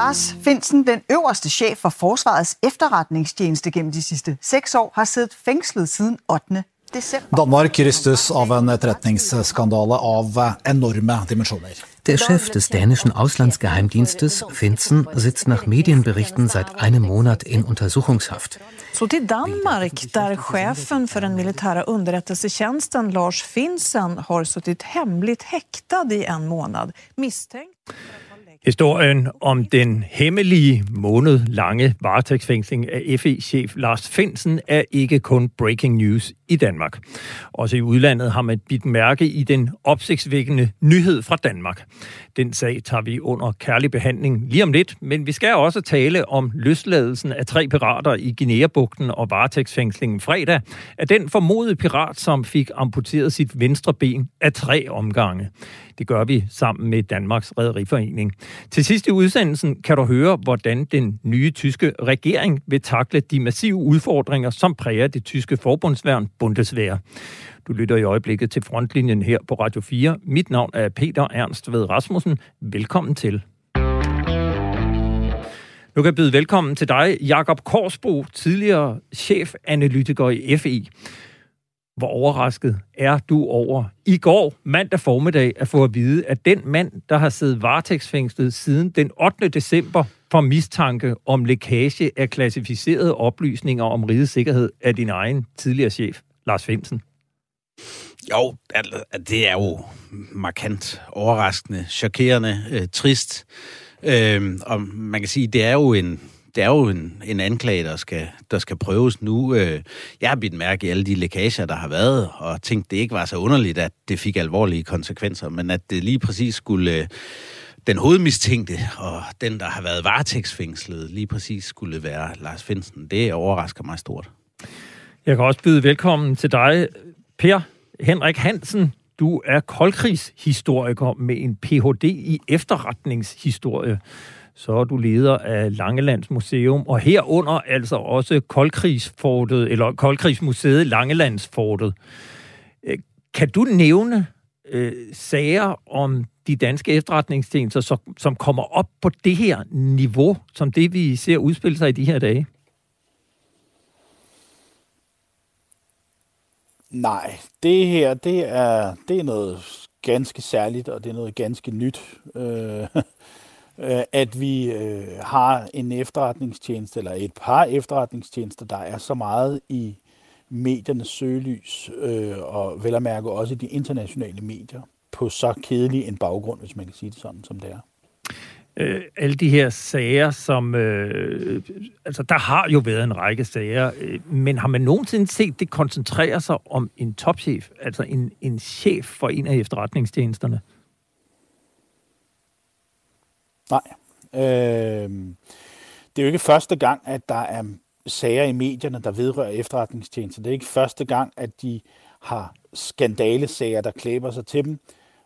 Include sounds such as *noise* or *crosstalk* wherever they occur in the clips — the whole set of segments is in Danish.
Lars Finsen, den øverste chef for Forsvarets efterretningstjeneste gennem de sidste seks år, har siddet fængslet siden 8. december. Danmark rystes av en etterretningsskandale av enorme dimensjoner. Der Chef des dänischen Auslandsgeheimdienstes, Finzen, sitzt nach Medienberichten seit einem Monat in Untersuchungshaft. Så till Danmark, där chefen för den militära underrättelsetjänsten Lars Finsen har suttit hemligt häktad i en månad, misstänkt Historien om den hemmelige måned lange varetægtsfængsling af FE-chef Lars Finsen er ikke kun breaking news i Danmark. Også i udlandet har man bidt mærke i den opsigtsvækkende nyhed fra Danmark. Den sag tager vi under kærlig behandling lige om lidt, men vi skal også tale om løsladelsen af tre pirater i Guinea-bugten og varetægtsfængslingen fredag af den formodede pirat, som fik amputeret sit venstre ben af tre omgange. Det gør vi sammen med Danmarks Rederiforening. Til sidst i udsendelsen kan du høre, hvordan den nye tyske regering vil takle de massive udfordringer, som præger det tyske forbundsværn Bundeswehr. Du lytter i øjeblikket til frontlinjen her på Radio 4. Mit navn er Peter Ernst ved Rasmussen. Velkommen til. Nu kan jeg byde velkommen til dig, Jakob Korsbro, tidligere chefanalytiker i FE. Hvor overrasket er du over i går, mandag formiddag, at få at vide, at den mand, der har siddet varetægtsfængslet siden den 8. december for mistanke om lækage af klassificerede oplysninger om rigets sikkerhed af din egen tidligere chef, Lars Finsen? Jo, det er jo markant overraskende, chokerende, øh, trist. Øh, og man kan sige, det er jo en, det er jo en, en anklage, der skal, der skal prøves nu. Øh, jeg har bidt mærke i alle de lækager, der har været, og tænkt, det ikke var så underligt, at det fik alvorlige konsekvenser, men at det lige præcis skulle... Øh, den hovedmistænkte og den, der har været varetægtsfængslet, lige præcis skulle være Lars Finsen. Det overrasker mig stort. Jeg kan også byde velkommen til dig, Per Henrik Hansen. Du er koldkrigshistoriker med en Ph.D. i efterretningshistorie så er du leder af Langelands Museum, og herunder altså også Koldkrigsfortet, eller Koldkrigsmuseet Langelandsfortet. Øh, kan du nævne øh, sager om de danske efterretningstjenester, som, som kommer op på det her niveau, som det vi ser udspille sig i de her dage? Nej, det her, det er, det er noget ganske særligt, og det er noget ganske nyt. Øh, *laughs* øh, at vi øh, har en efterretningstjeneste, eller et par efterretningstjenester, der er så meget i mediernes søgelys, øh, og vel at mærke også i de internationale medier, på så kedelig en baggrund, hvis man kan sige det sådan, som det er. Øh, alle de her sager, som... Øh, altså, der har jo været en række sager, øh, men har man nogensinde set det koncentrere sig om en topchef, altså en, en chef for en af efterretningstjenesterne? Nej. Øh, det er jo ikke første gang, at der er sager i medierne, der vedrører efterretningstjenester. Det er ikke første gang, at de har skandalesager, der klæber sig til dem.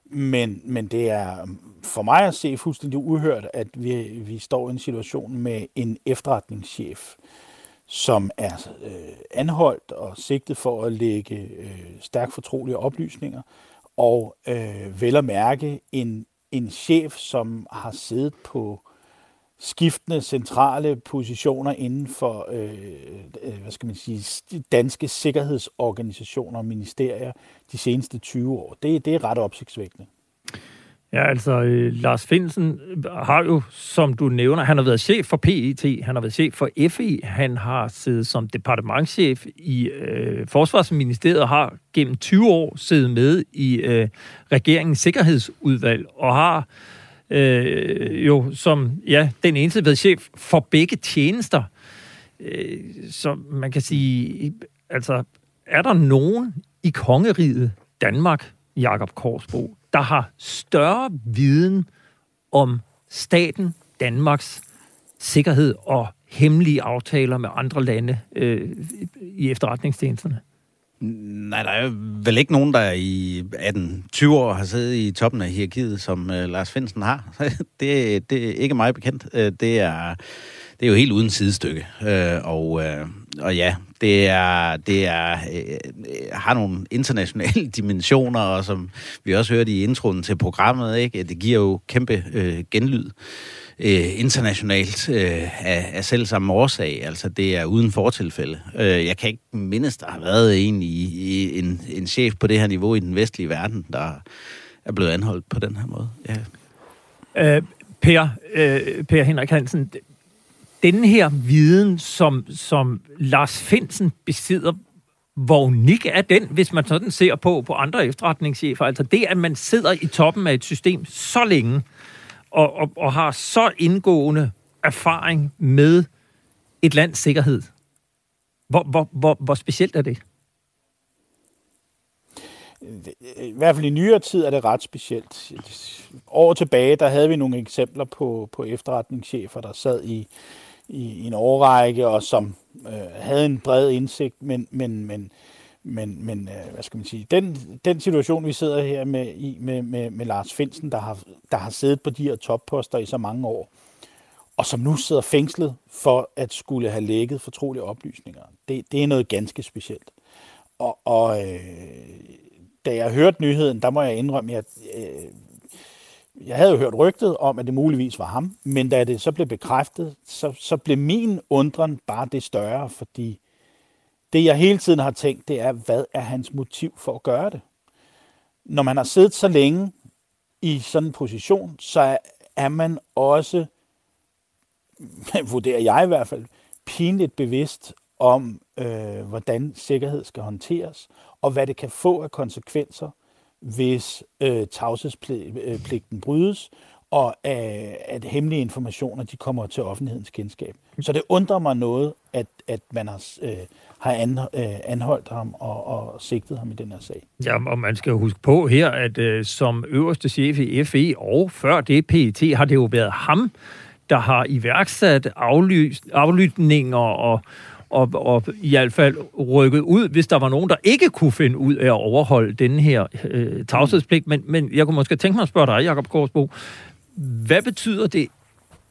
Men, men det er for mig at se fuldstændig uhørt, at vi, vi står i en situation med en efterretningschef, som er øh, anholdt og sigtet for at lægge øh, stærkt fortrolige oplysninger, og øh, vel at mærke en en chef, som har siddet på skiftende centrale positioner inden for øh, øh hvad skal man sige, danske sikkerhedsorganisationer og ministerier de seneste 20 år. Det, det er ret opsigtsvækkende. Ja, altså øh, Lars Finsen øh, har jo, som du nævner, han har været chef for PET, han har været chef for FE, han har siddet som departementschef i øh, Forsvarsministeriet og har gennem 20 år siddet med i øh, regeringens sikkerhedsudvalg og har øh, øh, jo som ja, den eneste ved chef for begge tjenester. Øh, så man kan sige, altså er der nogen i kongeriget Danmark, Jakob Korsbro, der har større viden om staten Danmarks sikkerhed og hemmelige aftaler med andre lande øh, i efterretningstjenesterne? Nej, der er vel ikke nogen, der i 18-20 år har siddet i toppen af hierarkiet, som øh, Lars Finsen har. *laughs* det, det er ikke mig bekendt. Øh, det, er, det er jo helt uden sidestykke. Øh, og, øh, og ja, det er, det er, øh, har nogle internationale *laughs* dimensioner, og som vi også hørte i introen til programmet, ikke? det giver jo kæmpe øh, genlyd øh, internationalt øh, af, af selv samme årsag. Altså, det er uden fortilfælde. Øh, jeg kan ikke mindes, der har været en, i, i, en, en chef på det her niveau i den vestlige verden, der er blevet anholdt på den her måde. Ja. Øh, per, øh, per Henrik Hansen, den her viden, som, som Lars Finsen besidder, hvor unik er den, hvis man sådan ser på, på andre efterretningschefer? Altså det, at man sidder i toppen af et system så længe, og, og, og har så indgående erfaring med et lands sikkerhed. Hvor, hvor, hvor, hvor specielt er det? I hvert fald i nyere tid er det ret specielt. År tilbage, der havde vi nogle eksempler på, på efterretningschefer, der sad i, i, en årrække, og som øh, havde en bred indsigt, men, men, men, men, men øh, hvad skal man sige, den, den situation, vi sidder her med, i, med, med, med Lars Finsen, der har, der har siddet på de her topposter i så mange år, og som nu sidder fængslet for at skulle have lægget fortrolige oplysninger, det, det er noget ganske specielt. Og, og øh, da jeg hørte nyheden, der må jeg indrømme, at øh, jeg havde jo hørt rygtet om, at det muligvis var ham, men da det så blev bekræftet, så, så blev min undren bare det større, fordi det jeg hele tiden har tænkt, det er, hvad er hans motiv for at gøre det? Når man har siddet så længe i sådan en position, så er man også, *laughs* vurderer jeg i hvert fald, pinligt bevidst om, øh, hvordan sikkerhed skal håndteres, og hvad det kan få af konsekvenser hvis øh, tavshedspligten brydes, og øh, at hemmelige informationer de kommer til offentlighedens kendskab. Så det undrer mig noget, at, at man har, øh, har an, øh, anholdt ham og, og sigtet ham i den her sag. Ja, og man skal jo huske på her, at øh, som øverste chef i FE og før det PET, har det jo været ham, der har iværksat aflys, aflytninger og og, og i hvert fald rykket ud, hvis der var nogen, der ikke kunne finde ud af at overholde den her øh, tavshedspligt. Men, men jeg kunne måske tænke mig at spørge dig, Jacob Korsbo, hvad betyder det,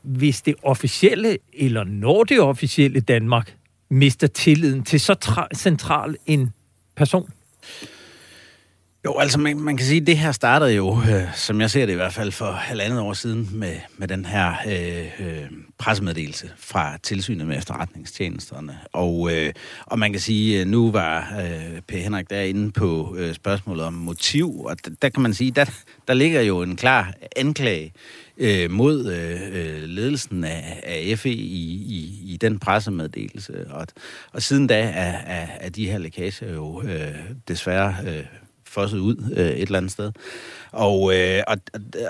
hvis det officielle, eller når det officielle Danmark, mister tilliden til så central en person? Jo, altså man, man kan sige, at det her startede jo, øh, som jeg ser det i hvert fald for halvandet år siden, med, med den her øh, øh, pressemeddelelse fra tilsynet med efterretningstjenesterne. Og, øh, og man kan sige, at nu var øh, P. Henrik derinde på øh, spørgsmålet om motiv, og der, der kan man sige, der, der ligger jo en klar anklage øh, mod øh, øh ledelsen af, af FE i, i, i den pressemeddelelse. Og, og siden da er, er, er de her lækager jo øh, desværre øh, fosset ud øh, et eller andet sted. Og, øh, og,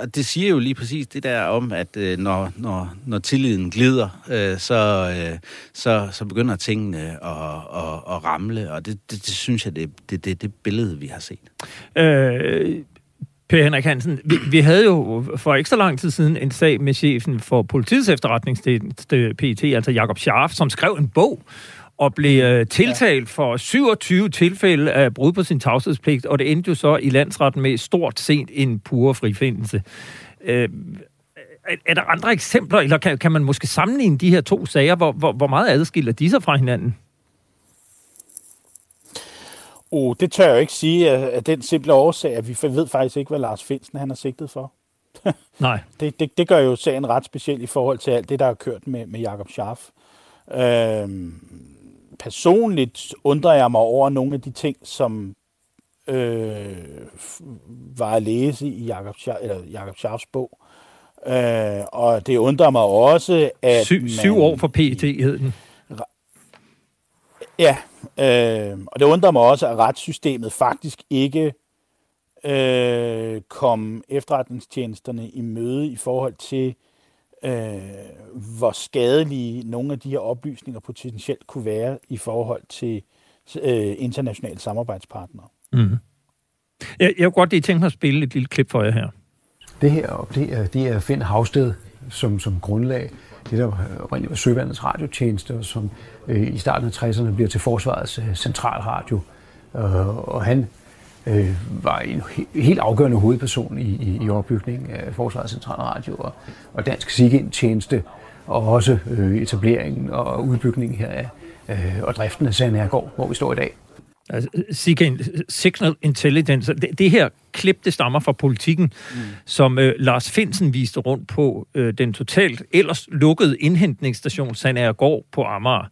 og det siger jo lige præcis det der om, at øh, når, når, når tilliden glider, øh, så, øh, så, så begynder tingene at, at, at ramle, og det, det, det synes jeg, det er det, det, det billede, vi har set. Øh, Per Henrik Hansen, vi, vi havde jo for ikke så lang tid siden en sag med chefen for politiets efterretningstjeneste, PET, altså Jakob Scharf, som skrev en bog og blev øh, tiltalt for 27 tilfælde af brud på sin tavshedspligt, og det endte jo så i landsretten med stort sent en pure frifindelse. Øh, er der andre eksempler, eller kan, kan man måske sammenligne de her to sager? Hvor, hvor, hvor meget adskiller de sig fra hinanden? Oh, det tør jeg jo ikke sige af den simple årsag, at vi ved faktisk ikke, hvad Lars Finsen han er sigtet for. *laughs* Nej. det, det, det gør jo sagen ret speciel i forhold til alt det, der er kørt med, med Jakob Scharf. Øhm, personligt undrer jeg mig over nogle af de ting, som øh, var at læse i Jakob, eller Jakob Scharfs bog. Øh, og det undrer mig også, at... Syv, man, syv år for PET hed den. Ja, øh, og det undrer mig også, at retssystemet faktisk ikke øh, kom efterretningstjenesterne i møde i forhold til øh, hvor skadelige nogle af de her oplysninger potentielt kunne være i forhold til øh, internationale samarbejdspartnere. Mm. Jeg, jeg kunne godt lige tænke mig at spille et lille klip for jer her. Det her det er, det er Finn Havsted som, som grundlag. Det der oprindeligt var Søvandets radiotjeneste, og som øh, i starten af 60'erne bliver til Forsvarets øh, centralradio. Øh, og han øh, var en helt afgørende hovedperson i, i, i opbygningen af Forsvarets Centralradio og, og Dansk Sigindtjeneste, og også øh, etableringen og udbygningen her af, øh, og driften af Sandhergård, hvor vi står i dag. Altså, Signal Intelligence, det, det her klip, det stammer fra politikken, mm. som øh, Lars Finsen viste rundt på øh, den totalt ellers lukkede indhentningsstation Sandagergård på Amager.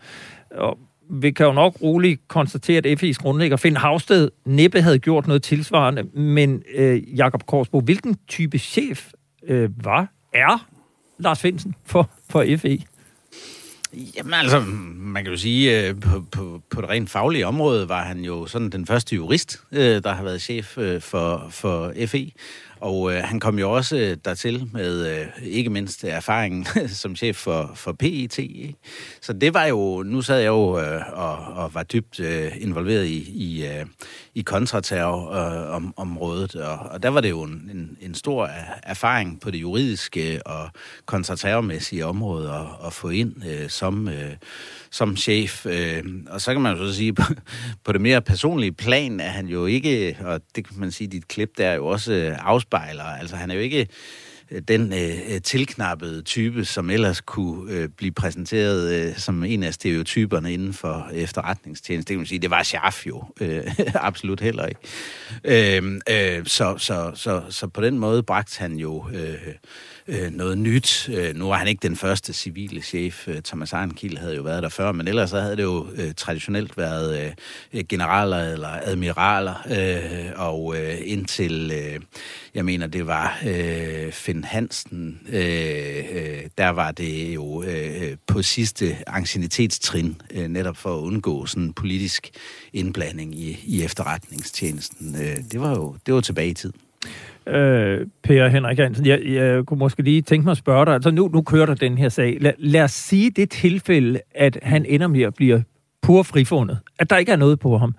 Og vi kan jo nok roligt konstatere, at FI's grundlægger Finn Havsted næppe havde gjort noget tilsvarende, men øh, Jakob Korsbo, hvilken type chef øh, var, er Lars Finsen for, for FE? Jamen altså, man kan jo sige, øh, på, på, på det rent faglige område var han jo sådan den første jurist, øh, der har været chef øh, for, for FE. Og øh, han kom jo også øh, dertil med øh, ikke mindst erfaringen *laughs* som chef for, for PET. Ikke? Så det var jo, nu sad jeg jo øh, og, og var dybt øh, involveret i, i, øh, i kontraterrorområdet, øh, og, og der var det jo en, en, en stor erfaring på det juridiske og kontraterrormæssige område at, at få ind øh, som... Øh, som chef. Øh, og så kan man jo så sige, *laughs* på, på det mere personlige plan er han jo ikke, og det kan man sige, dit klip der jo også afspejler, altså han er jo ikke den øh, tilknappede type, som ellers kunne øh, blive præsenteret øh, som en af stereotyperne inden for efterretningstjeneste. Det kan man sige, det var Scharf jo øh, *laughs* absolut heller ikke. Øh, øh, så, så, så, så på den måde bragte han jo øh, øh, noget nyt. Øh, nu var han ikke den første civile chef. Øh, Thomas Arnkiel havde jo været der før, men ellers så havde det jo øh, traditionelt været øh, generaler eller admiraler. Øh, og øh, indtil, øh, jeg mener, det var øh, Finn Hansen, øh, øh, der var det jo øh, på sidste ancienitetstrin, øh, netop for at undgå sådan politisk indblanding i, i efterretningstjenesten. Øh, det var jo det var tilbage i tid. Øh, per Henrik Hansen, jeg, jeg kunne måske lige tænke mig at spørge dig, altså nu, nu kører der den her sag. Lad, lad os sige det tilfælde, at han ender med at blive pur frifundet, at der ikke er noget på ham.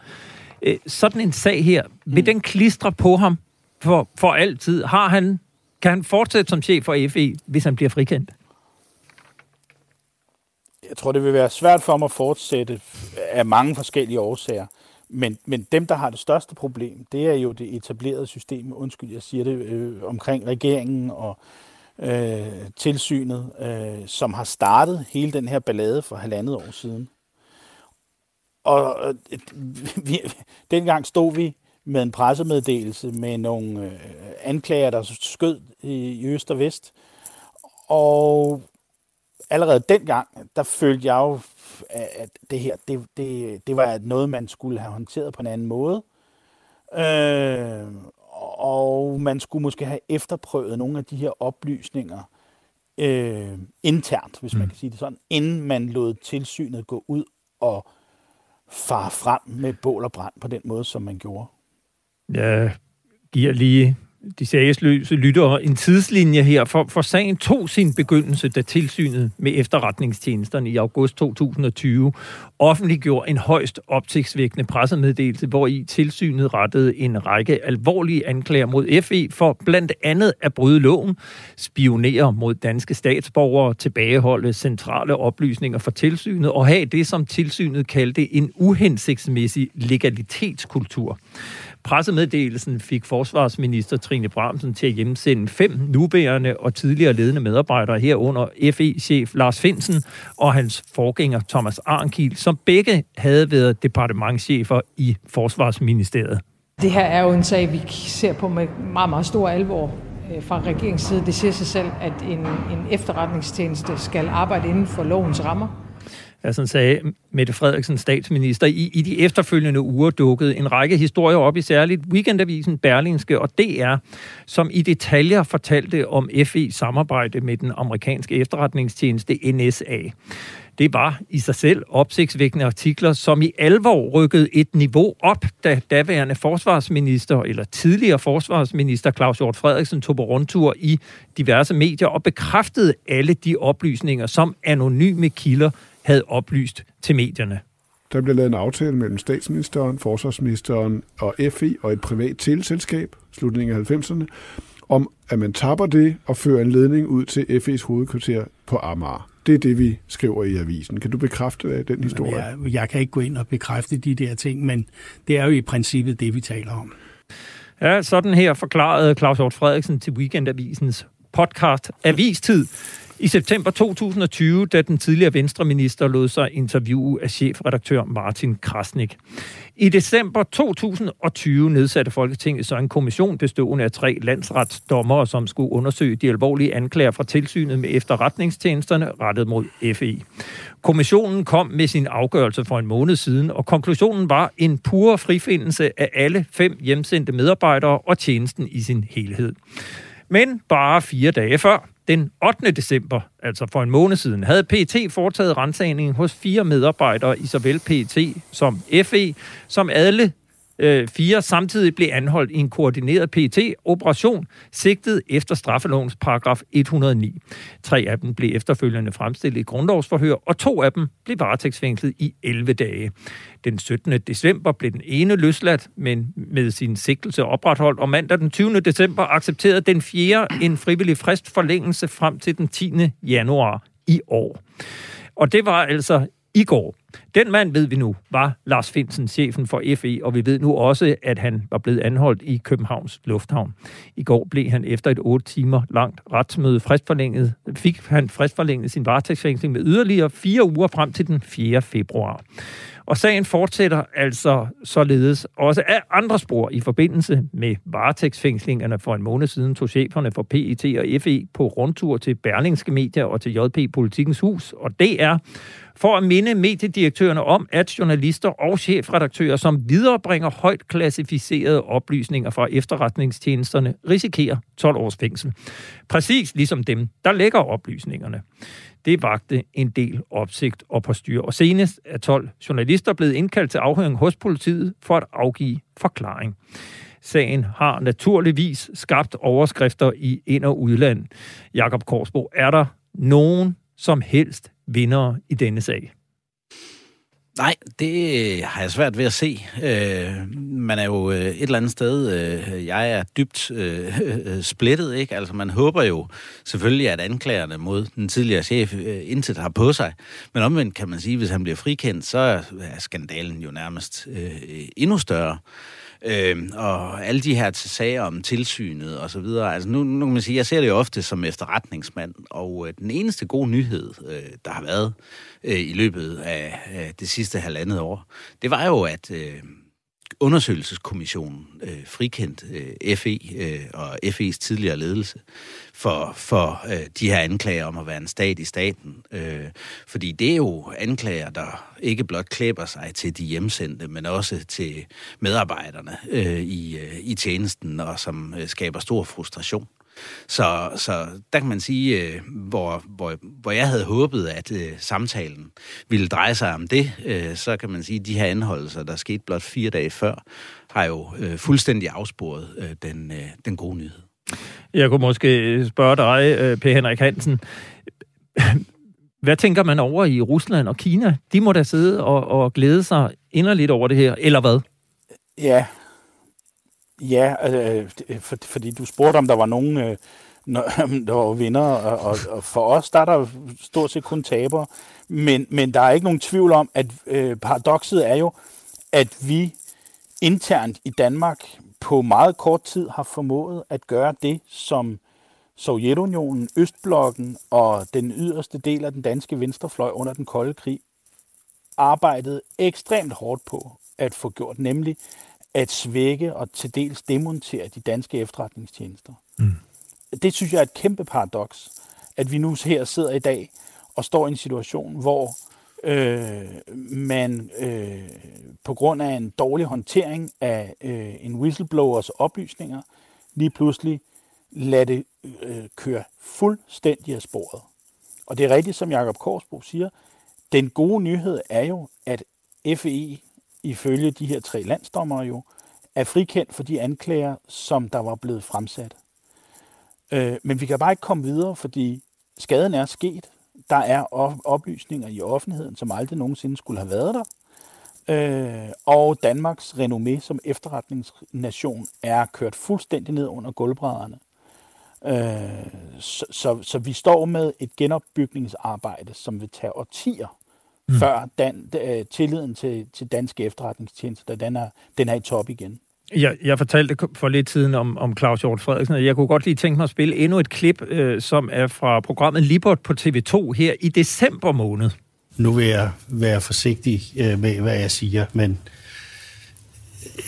Øh, sådan en sag her, vil mm. den klistre på ham for, for altid? Har han, kan han fortsætte som chef for FE, hvis han bliver frikendt? Jeg tror, det vil være svært for ham at fortsætte af mange forskellige årsager. Men, men dem, der har det største problem, det er jo det etablerede system, undskyld, jeg siger det, øh, omkring regeringen og øh, tilsynet, øh, som har startet hele den her ballade for halvandet år siden. Og øh, *laughs* vi, dengang stod vi med en pressemeddelelse med nogle øh, anklager, der skød i, i øst og vest. Og allerede dengang, der følte jeg jo at det her, det, det, det var noget, man skulle have håndteret på en anden måde. Øh, og man skulle måske have efterprøvet nogle af de her oplysninger øh, internt, hvis man mm. kan sige det sådan, inden man lod tilsynet gå ud og fare frem med bål og brand på den måde, som man gjorde. Jeg giver lige de sagesløse lyttere en tidslinje her, for, for sagen tog sin begyndelse, da tilsynet med efterretningstjenesterne i august 2020 offentliggjorde en højst opsigtsvækkende pressemeddelelse, hvor i tilsynet rettede en række alvorlige anklager mod FE for blandt andet at bryde loven, spionere mod danske statsborgere, tilbageholde centrale oplysninger for tilsynet og have det, som tilsynet kaldte en uhensigtsmæssig legalitetskultur. Pressemeddelelsen fik forsvarsminister Trine Bramsen til at hjemsende fem nuværende og tidligere ledende medarbejdere herunder FE-chef Lars Finsen og hans forgænger Thomas Arnkiel, som begge havde været departementchefer i Forsvarsministeriet. Det her er jo en sag, vi ser på med meget, meget stor alvor øh, fra regeringens side. Det siger sig selv, at en, en efterretningstjeneste skal arbejde inden for lovens rammer. Ja, sådan sagde Mette Frederiksen, statsminister. I, I de efterfølgende uger dukkede en række historier op i særligt Weekendavisen, Berlingske og DR, som i detaljer fortalte om FE-samarbejde med den amerikanske efterretningstjeneste NSA. Det var i sig selv opsigtsvækkende artikler, som i alvor rykkede et niveau op, da daværende forsvarsminister, eller tidligere forsvarsminister Claus Hjort Frederiksen tog på rundtur i diverse medier og bekræftede alle de oplysninger, som anonyme kilder havde oplyst til medierne. Der blev lavet en aftale mellem statsministeren, forsvarsministeren og FI og et privat teleselskab, slutningen af 90'erne, om at man tapper det og fører en ledning ud til FE's hovedkvarter på Amager. Det er det, vi skriver i avisen. Kan du bekræfte øh, den historie? Jeg, jeg kan ikke gå ind og bekræfte de der ting, men det er jo i princippet det, vi taler om. Ja, sådan her forklarede Claus Hjort Frederiksen til Weekendavisens podcast Avistid i september 2020, da den tidligere venstreminister lod sig interviewe af chefredaktør Martin Krasnik. I december 2020 nedsatte Folketinget så en kommission bestående af tre landsretsdommere, som skulle undersøge de alvorlige anklager fra tilsynet med efterretningstjenesterne rettet mod FE. Kommissionen kom med sin afgørelse for en måned siden, og konklusionen var en pur frifindelse af alle fem hjemsendte medarbejdere og tjenesten i sin helhed. Men bare fire dage før, den 8. december, altså for en måned siden, havde PT foretaget rensagning hos fire medarbejdere i såvel PT som FE, som alle øh, fire samtidig blev anholdt i en koordineret PT-operation, sigtet efter straffelovens paragraf 109. Tre af dem blev efterfølgende fremstillet i grundlovsforhør, og to af dem blev varetægtsfængslet i 11 dage. Den 17. december blev den ene løsladt, men med sin sigtelse opretholdt, og mandag den 20. december accepterede den fjerde en frivillig fristforlængelse frem til den 10. januar i år. Og det var altså i går. Den mand, ved vi nu, var Lars Finsen, chefen for FE, og vi ved nu også, at han var blevet anholdt i Københavns Lufthavn. I går blev han efter et otte timer langt retsmøde fristforlænget, fik han fristforlænget sin varetægtsfængsling med yderligere fire uger frem til den 4. februar. Og sagen fortsætter altså således også af andre spor i forbindelse med varetægtsfængslingerne for en måned siden tog cheferne for PET og FE på rundtur til Berlingske Media og til JP Politikens Hus og DR for at minde mediedirektørerne om, at journalister og chefredaktører, som viderebringer højt klassificerede oplysninger fra efterretningstjenesterne, risikerer 12 års fængsel. Præcis ligesom dem, der lægger oplysningerne. Det vagte en del opsigt og påstyr. Og senest er 12 journalister blevet indkaldt til afhøring hos politiet for at afgive forklaring. Sagen har naturligvis skabt overskrifter i ind- og udland. Jakob Korsbo, er der nogen som helst vinder i denne sag? Nej, det har jeg svært ved at se. Øh, man er jo øh, et eller andet sted, øh, jeg er dybt øh, øh, *laughs* splittet, ikke? Altså man håber jo selvfølgelig, at anklagerne mod den tidligere chef øh, intet har på sig. Men omvendt kan man sige, hvis han bliver frikendt, så er skandalen jo nærmest øh, endnu større. Øh, og alle de her sager om tilsynet og så videre. Altså nu, nu kan man sige, jeg ser det jo ofte som efterretningsmand, og øh, den eneste gode nyhed, øh, der har været øh, i løbet af øh, det sidste halvandet år, det var jo, at øh, undersøgelseskommissionen øh, frikendt øh, FE øh, og FE's tidligere ledelse for, for øh, de her anklager om at være en stat i staten. Øh, fordi det er jo anklager, der ikke blot klæber sig til de hjemsendte, men også til medarbejderne øh, i, øh, i tjenesten, og som øh, skaber stor frustration. Så, så der kan man sige, øh, hvor, hvor, hvor jeg havde håbet, at øh, samtalen ville dreje sig om det, øh, så kan man sige, at de her anholdelser, der skete blot fire dage før, har jo øh, fuldstændig afsporet øh, den, øh, den gode nyhed. Jeg kunne måske spørge dig, øh, Per Henrik Hansen. Hvad tænker man over i Rusland og Kina? De må da sidde og, og glæde sig inderligt over det her, eller hvad? Ja, Ja, øh, øh, for, fordi du spurgte, om der var nogen, øh, der var vinder, og, og, og for os der er der stort set kun tabere. Men, men der er ikke nogen tvivl om, at øh, paradokset er jo, at vi internt i Danmark på meget kort tid har formået at gøre det, som Sovjetunionen, Østblokken og den yderste del af den danske venstrefløj under den kolde krig arbejdede ekstremt hårdt på at få gjort, nemlig at svække og til dels demontere de danske efterretningstjenester. Mm. Det synes jeg er et kæmpe paradoks, at vi nu her sidder i dag og står i en situation, hvor øh, man øh, på grund af en dårlig håndtering af øh, en whistleblowers oplysninger, lige pludselig lader det øh, køre fuldstændig af sporet. Og det er rigtigt, som Jakob Korsbro siger, den gode nyhed er jo, at FE ifølge de her tre landsdommere jo, er frikendt for de anklager, som der var blevet fremsat. Øh, men vi kan bare ikke komme videre, fordi skaden er sket. Der er oplysninger i offentligheden, som aldrig nogensinde skulle have været der. Øh, og Danmarks renommé som efterretningsnation er kørt fuldstændig ned under gulvbrædderne. Øh, så, så, så vi står med et genopbygningsarbejde, som vil tage årtier mm. før dan, øh, tilliden til, til danske efterretningstjenester, den er, den er i top igen. Jeg, jeg fortalte for lidt siden om, om Claus Hjort Frederiksen, og jeg kunne godt lige tænke mig at spille endnu et klip, øh, som er fra programmet Libert på TV2 her i december måned. Nu vil jeg være forsigtig øh, med, hvad jeg siger, men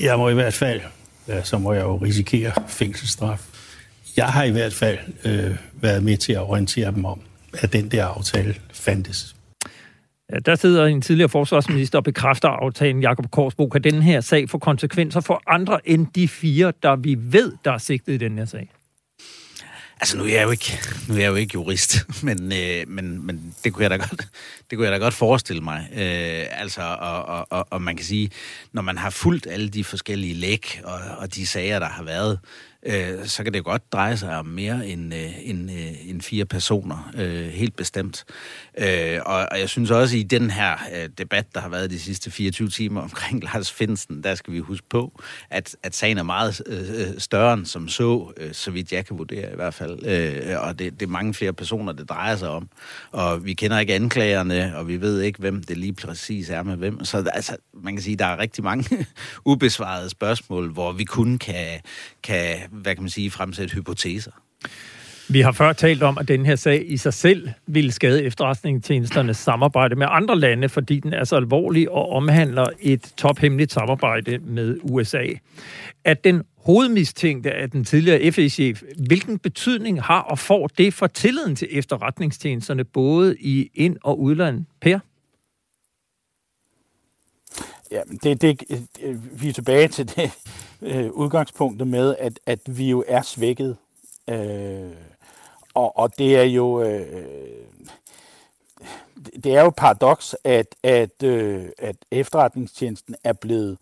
jeg må i hvert fald, ja, så må jeg jo risikere fængselsstraf. Jeg har i hvert fald øh, været med til at orientere dem om, at den der aftale fandtes. Ja, der sidder en tidligere forsvarsminister og bekræfter aftalen, Jakob Korsbo. Kan den her sag få konsekvenser for andre end de fire, der vi ved, der er sigtet i den her sag? Altså, nu er jeg jo ikke, nu er jeg jo ikke jurist, *laughs* men, øh, men, men det, kunne jeg da godt, det kunne jeg da godt forestille mig. Øh, altså, og, og, og, og man kan sige, når man har fulgt alle de forskellige læk og, og de sager, der har været, øh, så kan det godt dreje sig om mere end, øh, end, øh, end fire personer, øh, helt bestemt. Øh, og, og jeg synes også, i den her øh, debat, der har været de sidste 24 timer *laughs* omkring Lars Finsen, der skal vi huske på, at, at sagen er meget øh, øh, større end som så, øh, så vidt jeg kan vurdere i hvert fald. Øh, og det, det er mange flere personer, det drejer sig om. Og vi kender ikke anklagerne, og vi ved ikke, hvem det lige præcis er med hvem. Så altså, man kan sige, der er rigtig mange *laughs* ubesvarede spørgsmål, hvor vi kun kan, kan hvad kan man sige, fremsætte hypoteser. Vi har før talt om, at den her sag i sig selv ville skade efterretningstjenesternes samarbejde med andre lande, fordi den er så alvorlig og omhandler et tophemmeligt samarbejde med USA. At den hovedmistænkte af den tidligere FE-chef, hvilken betydning har og får det for tilliden til efterretningstjenesterne, både i ind- og udland? Per? Ja, det, det, øh, vi er tilbage til det øh, udgangspunktet med, at, at vi jo er svækket. Øh, og, og det er jo øh, det er jo paradoks, at, at, øh, at efterretningstjenesten er blevet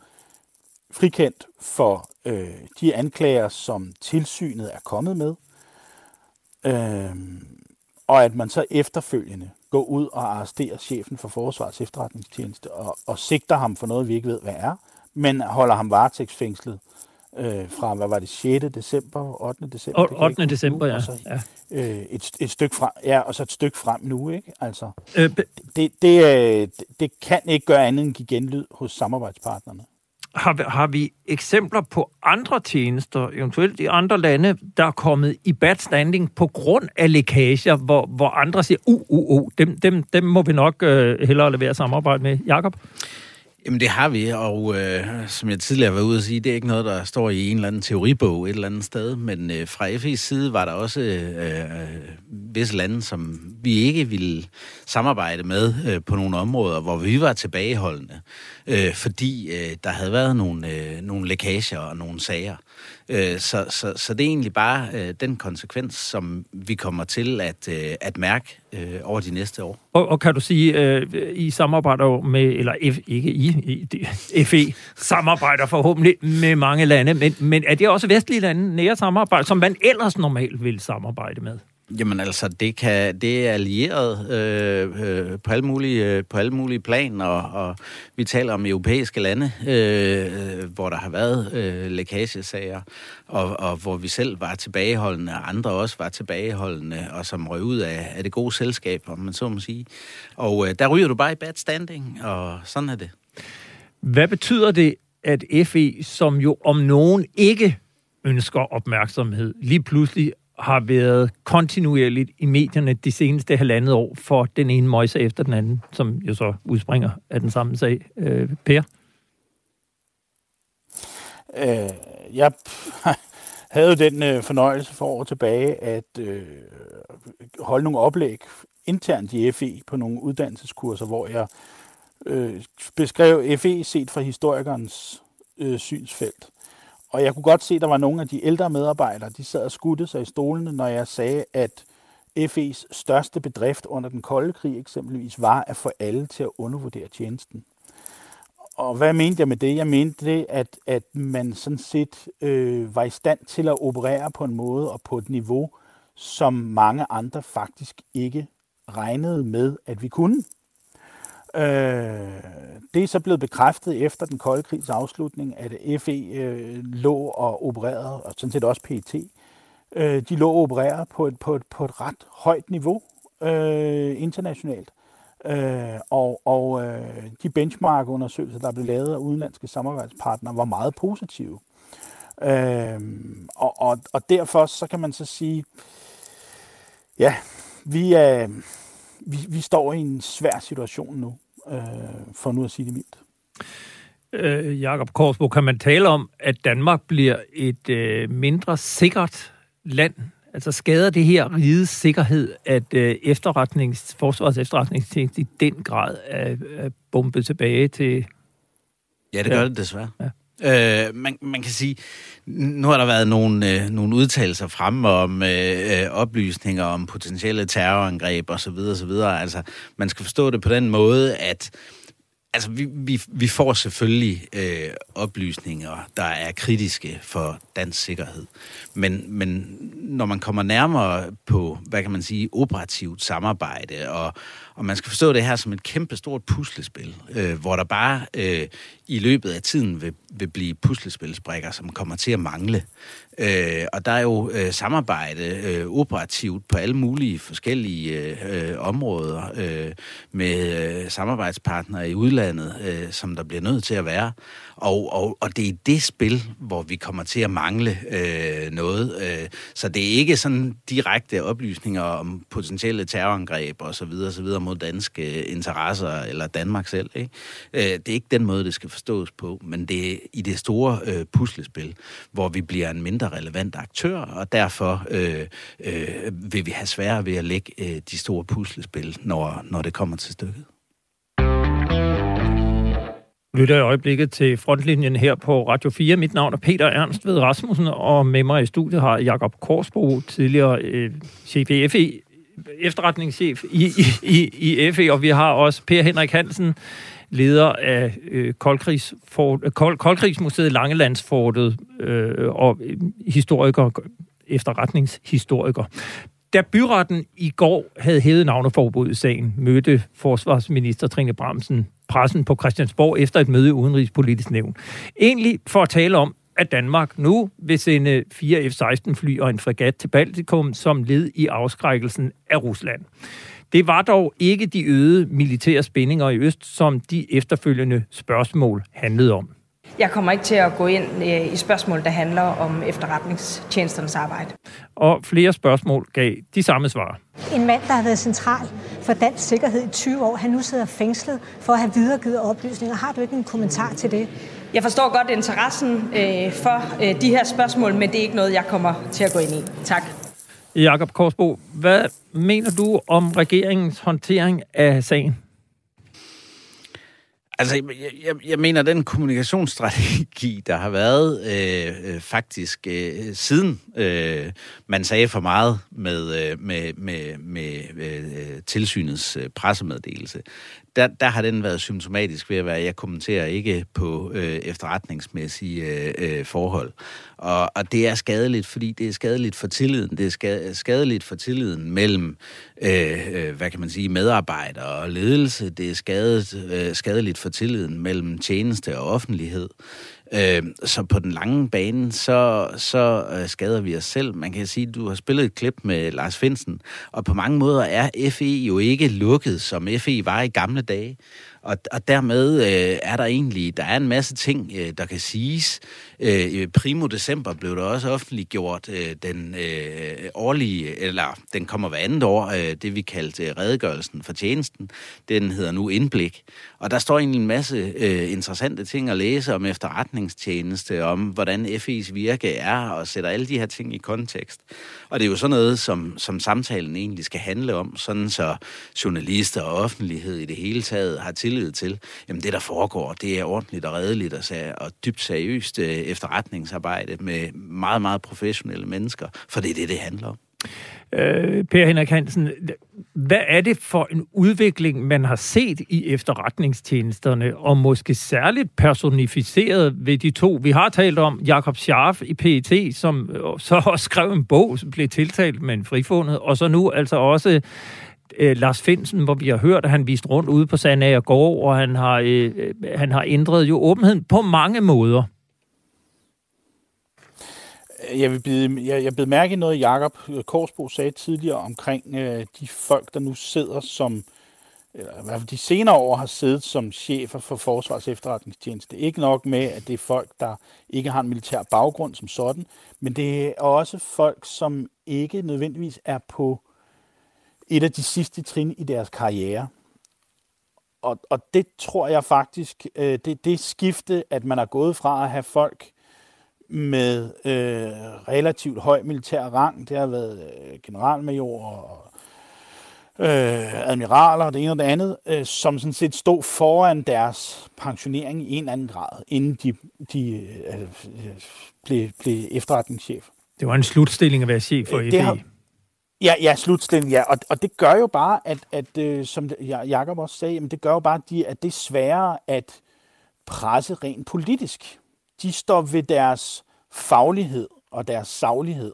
frikendt for øh, de anklager, som tilsynet er kommet med, øh, og at man så efterfølgende går ud og arresterer chefen for Forsvarets efterretningstjeneste og, og sigter ham for noget, vi ikke ved, hvad er, men holder ham varetægtsfængslet øh, fra, hvad var det, 6. december, 8. december? 8. december, ja. Og så, ja. Øh, et, et stykke frem, ja, og så et stykke frem nu, ikke? Altså, øh, det, det, øh, det kan ikke gøre andet end give genlyd hos samarbejdspartnerne. Har, har vi eksempler på andre tjenester, eventuelt i andre lande, der er kommet i bad standing på grund af lækager, hvor, hvor andre siger, uh, uh, uh, dem, dem, dem må vi nok øh, hellere levere samarbejde med. Jakob? Jamen det har vi, og øh, som jeg tidligere var ude at sige, det er ikke noget, der står i en eller anden teoribog et eller andet sted, men øh, fra FE's side var der også øh, øh, visse lande, som vi ikke ville samarbejde med øh, på nogle områder, hvor vi var tilbageholdende, øh, fordi øh, der havde været nogle, øh, nogle lækager og nogle sager. Øh, så, så, så det er egentlig bare øh, den konsekvens, som vi kommer til at, øh, at mærke øh, over de næste år. Og, og kan du sige, øh, I samarbejder med, eller F, ikke I, I FE samarbejder forhåbentlig med mange lande, men, men er det også vestlige lande nære samarbejde, som man ellers normalt vil samarbejde med? Jamen altså, det, kan, det er allieret øh, øh, på, alle mulige, øh, på alle mulige plan, og, og vi taler om europæiske lande, øh, øh, hvor der har været øh, lækagesager, og, og hvor vi selv var tilbageholdende, og andre også var tilbageholdende, og som røg ud af, af det gode selskab, om man så må sige. Og øh, der ryger du bare i bad standing, og sådan er det. Hvad betyder det, at FE, som jo om nogen ikke ønsker opmærksomhed, lige pludselig har været kontinuerligt i medierne de seneste halvandet år for den ene møjse efter den anden, som jo så udspringer af den samme sag. Øh, per? Øh, jeg *laughs* havde jo den øh, fornøjelse for år tilbage at øh, holde nogle oplæg internt i FE på nogle uddannelseskurser, hvor jeg øh, beskrev FE set fra historikernes øh, synsfelt. Og jeg kunne godt se, at der var nogle af de ældre medarbejdere, de sad og skudte sig i stolene, når jeg sagde, at FE's største bedrift under den kolde krig eksempelvis var at få alle til at undervurdere tjenesten. Og hvad mente jeg med det? Jeg mente det, at, at man sådan set øh, var i stand til at operere på en måde og på et niveau, som mange andre faktisk ikke regnede med, at vi kunne. Øh, det er så blevet bekræftet efter den kolde krigs afslutning, at FE øh, lå og opererede, og sådan set også PET, øh, de lå og opererede på et, på et, på et ret højt niveau øh, internationalt. Øh, og og øh, de benchmark-undersøgelser, der blev lavet af udenlandske samarbejdspartnere, var meget positive. Øh, og, og, og derfor så kan man så sige, ja, vi, øh, vi, vi står i en svær situation nu, øh, for nu at sige det mildt. Øh, Jakob Korsbo, kan man tale om, at Danmark bliver et øh, mindre sikkert land? Altså skader det her riges sikkerhed, at øh, efterretnings, forsvars efterretningstjeneste i den grad er, er bumpet tilbage til... Ja, det gør ja. det desværre. Ja. Øh, man, man kan sige, nu har der været nogle, øh, nogle udtalelser frem om øh, øh oplysninger om potentielle terrorangreb osv. osv. Altså, man skal forstå det på den måde, at Altså, vi, vi, vi får selvfølgelig øh, oplysninger, der er kritiske for dansk sikkerhed. Men, men når man kommer nærmere på, hvad kan man sige, operativt samarbejde, og, og man skal forstå det her som et kæmpe stort puslespil, øh, hvor der bare øh, i løbet af tiden vil, vil blive puslespilsbrikker, som kommer til at mangle. Øh, og der er jo øh, samarbejde øh, operativt på alle mulige forskellige øh, områder øh, med øh, samarbejdspartnere i udlandet, øh, som der bliver nødt til at være. Og, og, og det er det spil, hvor vi kommer til at mangle øh, noget. Øh, så det er ikke sådan direkte oplysninger om potentielle terrorangreb og så videre, så videre mod danske interesser eller Danmark selv. Ikke? Øh, det er ikke den måde, det skal forstås på, men det er i det store øh, puslespil, hvor vi bliver en mindre relevant aktør, og derfor øh, øh, vil vi have sværere ved at lægge øh, de store puslespil, når, når det kommer til stykket lytter i øjeblikket til frontlinjen her på Radio 4. Mit navn er Peter Ernst ved Rasmussen, og med mig i studiet har Jakob Korsbo, tidligere øh, chef i FE, efterretningschef i, i, i, FE, og vi har også Per Henrik Hansen, leder af øh, Koldkrigsfort, øh, Kold, Koldkrigsmuseet Langelandsfortet øh, og øh, historiker, efterretningshistoriker. Da byretten i går havde hævet navneforbud i sagen, mødte forsvarsminister Trine Bramsen pressen på Christiansborg efter et møde i Udenrigspolitisk Nævn. Egentlig for at tale om, at Danmark nu vil sende fire F-16-fly og en fregat til Baltikum som led i afskrækkelsen af Rusland. Det var dog ikke de øgede militære spændinger i øst, som de efterfølgende spørgsmål handlede om. Jeg kommer ikke til at gå ind øh, i spørgsmål, der handler om efterretningstjenesternes arbejde. Og flere spørgsmål gav de samme svar. En mand, der har været central for dansk sikkerhed i 20 år, han nu sidder fængslet for at have videregivet oplysninger. Har du ikke en kommentar til det? Jeg forstår godt interessen øh, for øh, de her spørgsmål, men det er ikke noget, jeg kommer til at gå ind i. Tak. Jakob Korsbo, hvad mener du om regeringens håndtering af sagen? Altså, jeg, jeg, jeg mener, den kommunikationsstrategi, der har været øh, øh, faktisk øh, siden øh, man sagde for meget med, øh, med, med, med øh, tilsynets øh, pressemeddelelse, der, der har den været symptomatisk ved at være, at jeg kommenterer ikke på øh, efterretningsmæssige øh, øh, forhold. Og, og det er skadeligt, fordi det er skadeligt for tilliden. Det er skadeligt for tilliden mellem, øh, øh, hvad kan man sige, medarbejdere og ledelse. Det er skadet, øh, skadeligt for tilliden mellem tjeneste og offentlighed. Øh, så på den lange bane, så, så øh, skader vi os selv. Man kan sige, at du har spillet et klip med Lars Finsen, og på mange måder er FE jo ikke lukket, som FE var i gamle dage. Og, og dermed øh, er der egentlig, der er en masse ting, øh, der kan siges. Øh, primo december blev der også offentliggjort øh, den øh, årlige, eller den kommer hver andet år, øh, det vi kaldte øh, redegørelsen for tjenesten. Den hedder nu Indblik. Og der står egentlig en masse øh, interessante ting at læse om efterretningstjeneste, om hvordan FE's virke er, og sætter alle de her ting i kontekst. Og det er jo sådan noget, som, som samtalen egentlig skal handle om, sådan så journalister og offentlighed i det hele taget har tillid til, jamen det, der foregår, det er ordentligt og redeligt og, og dybt seriøst øh, efterretningsarbejde med meget, meget professionelle mennesker, for det er det, det handler om. Øh, per Henrik Hansen, hvad er det for en udvikling, man har set i efterretningstjenesterne, og måske særligt personificeret ved de to? Vi har talt om Jakob Scharf i PET, som øh, så også skrev en bog, som blev tiltalt men frifundet, og så nu altså også øh, Lars Finsen, hvor vi har hørt, at han viste rundt ude på Sandager Gård, og han har, øh, øh han har ændret jo åbenheden på mange måder. Jeg vil bide, jeg, jeg bed mærke i noget, Jakob øh, Korsbo sagde tidligere omkring øh, de folk, der nu sidder som eller i hvert fald de senere år har siddet som chefer for Forsvars efterretningstjeneste. Ikke nok med, at det er folk, der ikke har en militær baggrund som sådan, men det er også folk, som ikke nødvendigvis er på et af de sidste trin i deres karriere. Og, og det tror jeg faktisk, øh, det, det skifte, at man er gået fra at have folk med øh, relativt høj militær rang, det har været øh, generalmajor og øh, admiraler og det ene og det andet, øh, som sådan set stod foran deres pensionering i en anden grad, inden de, de øh, blev, blev efterretningschef. Det var en slutstilling at være chef for FE. Det har, Ja, ja, slutstilling, ja. Og, og det gør jo bare, at, at øh, som Jakob også sagde, jamen det gør jo bare, at det er sværere at presse rent politisk. De står ved deres faglighed og deres saglighed.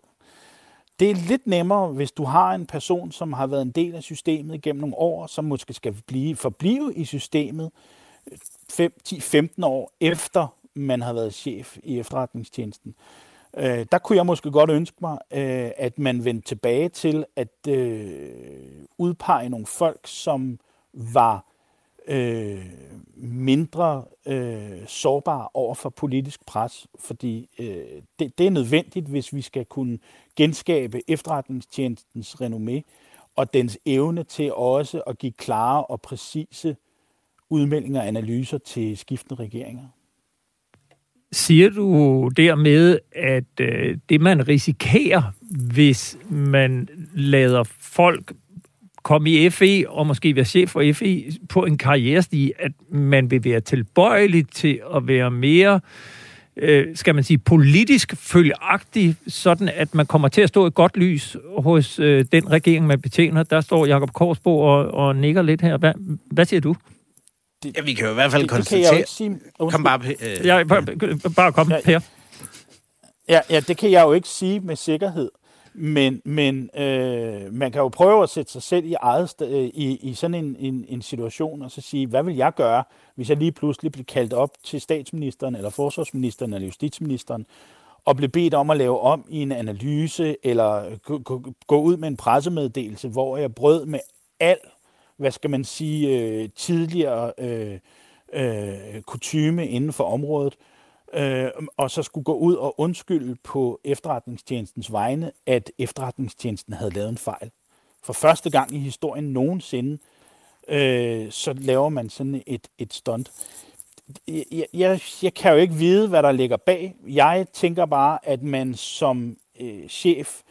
Det er lidt nemmere, hvis du har en person, som har været en del af systemet gennem nogle år, som måske skal blive, forblive i systemet 5, 10, 15 år efter man har været chef i efterretningstjenesten. Øh, der kunne jeg måske godt ønske mig, øh, at man vendte tilbage til at øh, udpege nogle folk, som var øh, mindre øh, sårbare over for politisk pres, fordi øh, det, det er nødvendigt, hvis vi skal kunne genskabe efterretningstjenestens renommé og dens evne til også at give klare og præcise udmeldinger og analyser til skiftende regeringer. Siger du dermed, at øh, det man risikerer, hvis man lader folk komme i FE og måske være chef for FE på en karrierestige, at man vil være tilbøjelig til at være mere, øh, skal man sige, politisk følgeagtig, sådan at man kommer til at stå i godt lys hos øh, den regering, man betjener. Der står Jakob Korsbo og, og nikker lidt her. Hvad, hvad siger du? Det, ja, vi kan jo i hvert fald det, konstatere... Det kan jeg ikke sige... Kom bare, øh, ja, bare, bare kom ja, her. Ja, ja, det kan jeg jo ikke sige med sikkerhed. Men, men øh, man kan jo prøve at sætte sig selv i, eget, øh, i, i sådan en, en, en situation, og så sige, hvad vil jeg gøre, hvis jeg lige pludselig bliver kaldt op til statsministeren, eller forsvarsministeren, eller justitsministeren, og bliver bedt om at lave om i en analyse, eller øh, gå, gå ud med en pressemeddelelse, hvor jeg brød med al hvad skal man sige, øh, tidligere øh, øh, kutyme inden for området, øh, og så skulle gå ud og undskylde på efterretningstjenestens vegne, at efterretningstjenesten havde lavet en fejl. For første gang i historien nogensinde, øh, så laver man sådan et, et stunt. Jeg, jeg, jeg kan jo ikke vide, hvad der ligger bag. Jeg tænker bare, at man som øh, chef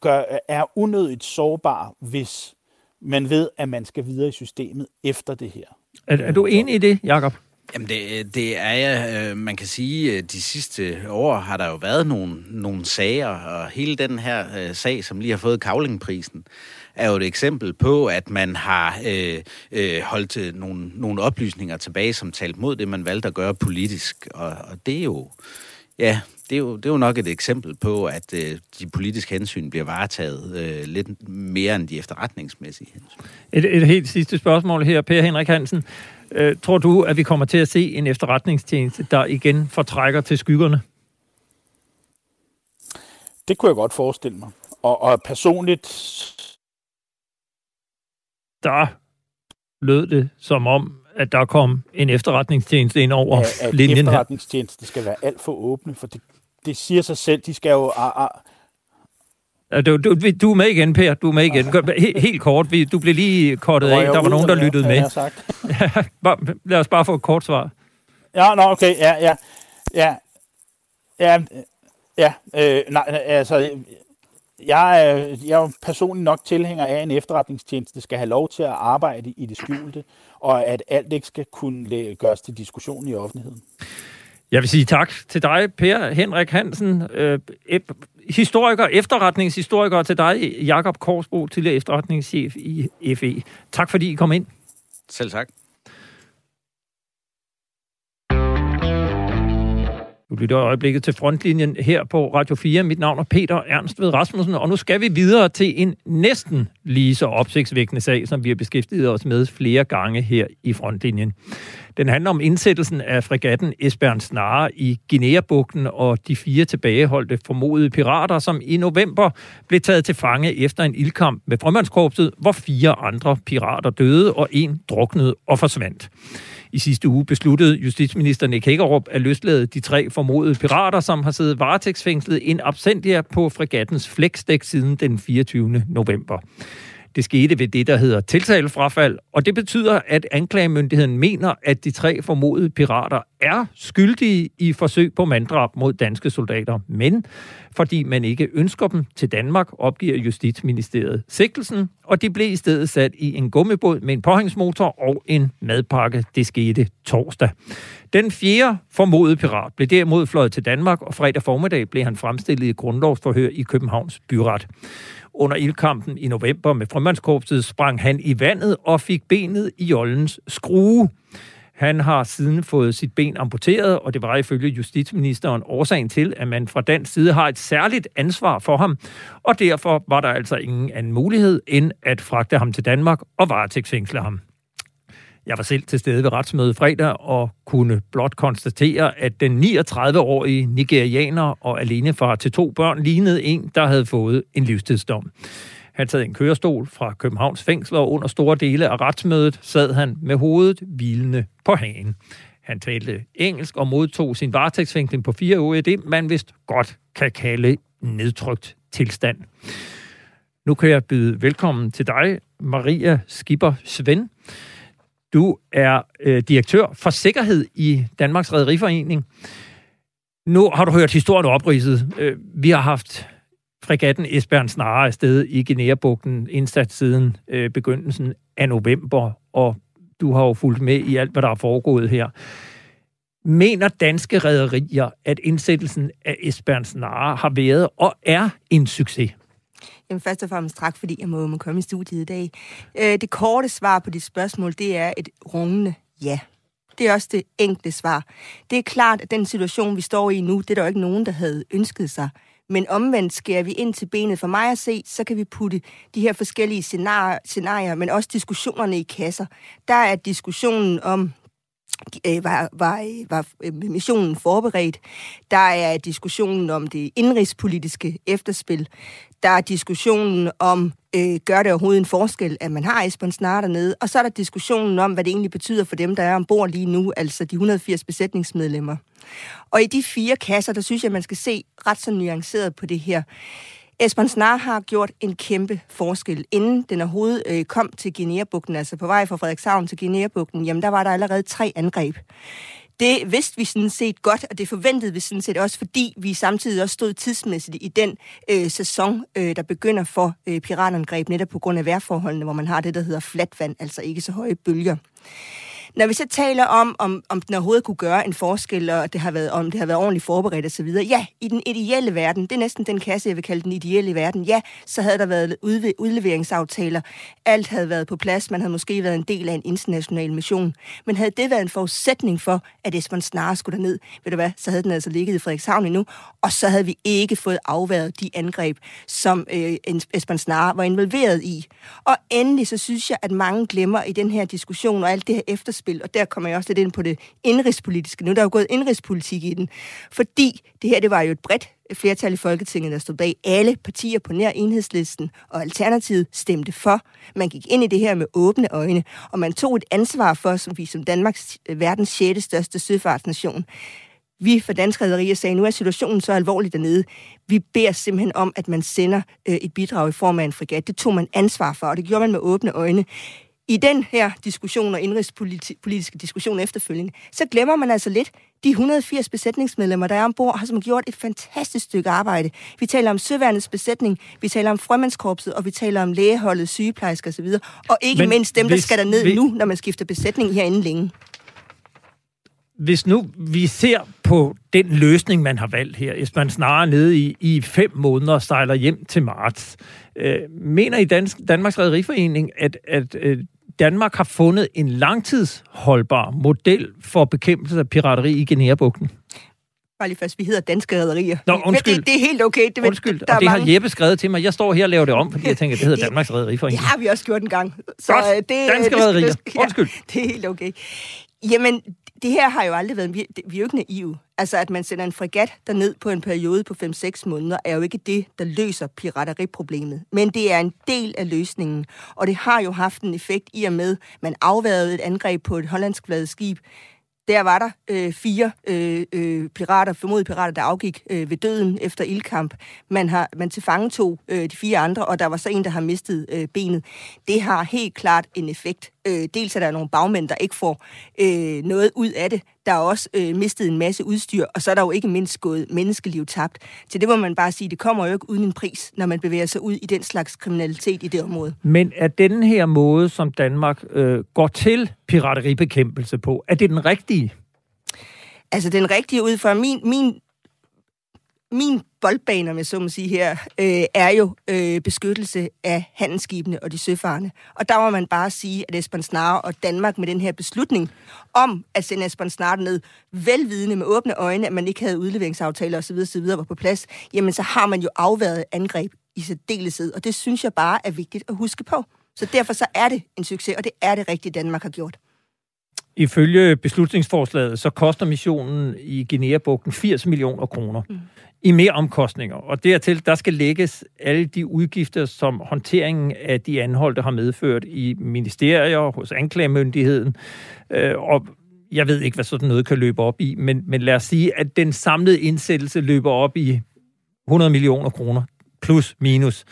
gør, er unødigt sårbar, hvis man ved, at man skal videre i systemet efter det her. Er, er du enig i det, Jakob? Jamen det, det er jeg. Øh, man kan sige, at de sidste år har der jo været nogle, nogle sager, og hele den her øh, sag, som lige har fået Kavlingprisen, er jo et eksempel på, at man har øh, øh, holdt øh, nogle, nogle oplysninger tilbage, som talt mod det, man valgte at gøre politisk. Og, og det er jo... Ja, det er, jo, det er jo nok et eksempel på, at øh, de politiske hensyn bliver varetaget øh, lidt mere end de efterretningsmæssige hensyn. Et, et helt sidste spørgsmål her, Per Henrik Hansen. Øh, tror du, at vi kommer til at se en efterretningstjeneste, der igen fortrækker til skyggerne? Det kunne jeg godt forestille mig. Og, og personligt... Der lød det som om, at der kom en efterretningstjeneste ind over at linjen her. efterretningstjeneste skal være alt for åbne, for det, det siger sig selv, de skal jo... Ah, ah, du, du, du er med igen, Per. Du er med igen. Helt, helt kort. Du blev lige kortet af. Der var nogen, der lyttede med. Sagt. *laughs* lad os bare få et kort svar. Ja, nå, okay. Ja, ja. Ja, ja, ja øh, nej, altså, jeg er, jeg er personligt nok tilhænger af, at en efterretningstjeneste skal have lov til at arbejde i det skjulte, og at alt ikke skal kunne gøres til diskussion i offentligheden. Jeg vil sige tak til dig, Per Henrik Hansen, øh, historiker, efterretningshistoriker, til dig, Jakob Korsbo, til efterretningschef i FE. Tak fordi I kom ind. Selv tak. Du lytter øjeblikket til frontlinjen her på Radio 4. Mit navn er Peter Ernst ved Rasmussen, og nu skal vi videre til en næsten lige så opsigtsvækkende sag, som vi har beskæftiget os med flere gange her i frontlinjen. Den handler om indsættelsen af fregatten Esbern Snare i Guinea-bugten og de fire tilbageholdte formodede pirater, som i november blev taget til fange efter en ildkamp med frømandskorpset, hvor fire andre pirater døde og en druknede og forsvandt. I sidste uge besluttede justitsminister Nick Hækkerup at løslade de tre formodede pirater, som har siddet varetægtsfængslet en absentia på fregattens flexdæk siden den 24. november. Det skete ved det, der hedder tiltalefrafald, og det betyder, at anklagemyndigheden mener, at de tre formodede pirater er skyldige i forsøg på manddrab mod danske soldater. Men fordi man ikke ønsker dem til Danmark, opgiver Justitsministeriet sigtelsen, og de blev i stedet sat i en gummibåd med en påhængsmotor og en madpakke. Det skete torsdag. Den fjerde formodede pirat blev derimod fløjet til Danmark, og fredag formiddag blev han fremstillet i grundlovsforhør i Københavns Byret. Under ildkampen i november med frømandskorpset sprang han i vandet og fik benet i jollens skrue. Han har siden fået sit ben amputeret, og det var ifølge justitsministeren årsagen til, at man fra dansk side har et særligt ansvar for ham, og derfor var der altså ingen anden mulighed end at fragte ham til Danmark og varetægtsfængsle ham. Jeg var selv til stede ved retsmødet fredag og kunne blot konstatere, at den 39-årige nigerianer og alenefar til to børn lignede en, der havde fået en livstidsdom. Han sad i en kørestol fra Københavns fængsel, og under store dele af retsmødet sad han med hovedet hvilende på hagen. Han talte engelsk og modtog sin varetægtsfængsling på fire uger i det, man vist godt kan kalde nedtrykt tilstand. Nu kan jeg byde velkommen til dig, Maria Skipper Svend. Du er øh, direktør for sikkerhed i Danmarks Rederiforening. Nu har du hørt historien opridset. Øh, vi har haft fregatten Esbjørn Snare afsted i Guinea-bugten indsat siden øh, begyndelsen af november, og du har jo fulgt med i alt, hvad der er foregået her. Mener danske rædderier, at indsættelsen af Esbjørn Snare har været og er en succes? Jamen først og fremmest tak, fordi jeg må, må komme i studiet i dag. Øh, det korte svar på dit spørgsmål, det er et rungende ja. Det er også det enkle svar. Det er klart, at den situation, vi står i nu, det er der jo ikke nogen, der havde ønsket sig. Men omvendt skærer vi ind til benet for mig at se, så kan vi putte de her forskellige scenarier, scenarier men også diskussionerne i kasser. Der er diskussionen om Øh, var, var, var øh, missionen forberedt. Der er diskussionen om det indrigspolitiske efterspil. Der er diskussionen om, øh, gør det overhovedet en forskel, at man har Esbern Snare dernede? Og så er der diskussionen om, hvad det egentlig betyder for dem, der er ombord lige nu, altså de 180 besætningsmedlemmer. Og i de fire kasser, der synes jeg, man skal se ret så nuanceret på det her. Esben Snar har gjort en kæmpe forskel. Inden den overhovedet øh, kom til Guinea-bugten, altså på vej fra Frederikshavn til Guinea-bugten, jamen der var der allerede tre angreb. Det vidste vi sådan set godt, og det forventede vi sådan set også, fordi vi samtidig også stod tidsmæssigt i den øh, sæson, øh, der begynder for øh, piratangreb, netop på grund af vejrforholdene, hvor man har det, der hedder flatvand, altså ikke så høje bølger. Når vi så taler om, om, om den overhovedet kunne gøre en forskel, og det har været, om det har været ordentligt forberedt osv., ja, i den ideelle verden, det er næsten den kasse, jeg vil kalde den ideelle verden, ja, så havde der været udleveringsaftaler, alt havde været på plads, man havde måske været en del af en international mission, men havde det været en forudsætning for, at Esben snarere skulle derned, ved du hvad, så havde den altså ligget i Frederikshavn endnu, og så havde vi ikke fået afværet de angreb, som øh, Esben Snare var involveret i. Og endelig så synes jeg, at mange glemmer i den her diskussion og alt det her efterspil, efterspil, og der kommer jeg også lidt ind på det indrigspolitiske. Nu er der jo gået indrigspolitik i den, fordi det her det var jo et bredt flertal i Folketinget, der stod bag alle partier på nær enhedslisten, og Alternativet stemte for. Man gik ind i det her med åbne øjne, og man tog et ansvar for, som vi som Danmarks øh, verdens 6. største søfartsnation, vi fra danske Rederier sagde, nu er situationen så alvorlig dernede. Vi beder simpelthen om, at man sender øh, et bidrag i form af en fregat. Det tog man ansvar for, og det gjorde man med åbne øjne i den her diskussion og indrigspolitiske diskussion efterfølgende, så glemmer man altså lidt de 180 besætningsmedlemmer, der er ombord, har som gjort et fantastisk stykke arbejde. Vi taler om søværnets besætning, vi taler om frømandskorpset, og vi taler om lægeholdet, sygeplejersker osv. Og ikke Men mindst dem, hvis, der skal der ned vi... nu, når man skifter besætning herinde længe. Hvis nu vi ser på den løsning, man har valgt her, hvis man snarere nede i, i fem måneder sejler hjem til marts, øh, mener I Dansk, Danmarks Rederiforening, at, at øh, Danmark har fundet en langtidsholdbar model for bekæmpelse af pirateri i Guinea-bugten? bare lige fast, vi hedder danske rædderier. Nå, undskyld. Det, det, er helt okay. Det, undskyld, der og det mange... har Jeppe skrevet til mig. Jeg står her og laver det om, fordi jeg tænker, det hedder *laughs* Danmarks Rædderiforening. Det har vi også gjort en gang. Så Godt. øh, det, Danske det, Rædderier. det, *laughs* ja, Undskyld. Det er helt okay. Jamen, det her har jo aldrig været... Vi, vi er jo ikke naive. Altså, at man sender en fregat derned på en periode på 5-6 måneder, er jo ikke det, der løser pirateriproblemet. Men det er en del af løsningen. Og det har jo haft en effekt i og med, man afværede et angreb på et hollandsk skib. Der var der øh, fire øh, øh, pirater, formodede pirater, der afgik øh, ved døden efter ildkamp. Man har man tilfangetog øh, de fire andre, og der var så en, der har mistet øh, benet. Det har helt klart en effekt. Øh, dels er der nogle bagmænd, der ikke får øh, noget ud af det. Der er også øh, mistet en masse udstyr, og så er der jo ikke mindst gået menneskeliv tabt. Til det må man bare sige, det kommer jo ikke uden en pris, når man bevæger sig ud i den slags kriminalitet i det område. Men er den her måde, som Danmark øh, går til pirateribekæmpelse på, er det den rigtige? Altså den rigtige ud fra min, min min boldbane, om jeg så må sige her, øh, er jo øh, beskyttelse af handelsskibene og de søfarende. Og der må man bare sige, at Esbern Snare og Danmark med den her beslutning om at sende Esbern Snare ned, velvidende med åbne øjne, at man ikke havde udleveringsaftaler osv., osv. var på plads, jamen så har man jo afværet angreb i særdeleshed, og det synes jeg bare er vigtigt at huske på. Så derfor så er det en succes, og det er det rigtige, Danmark har gjort. Ifølge beslutningsforslaget, så koster missionen i Guinea-bugten 80 millioner kroner mm i mere omkostninger. Og dertil, der skal lægges alle de udgifter, som håndteringen af de anholdte har medført i ministerier, hos anklagemyndigheden. Øh, og jeg ved ikke, hvad sådan noget kan løbe op i, men, men lad os sige, at den samlede indsættelse løber op i 100 millioner kroner, plus minus.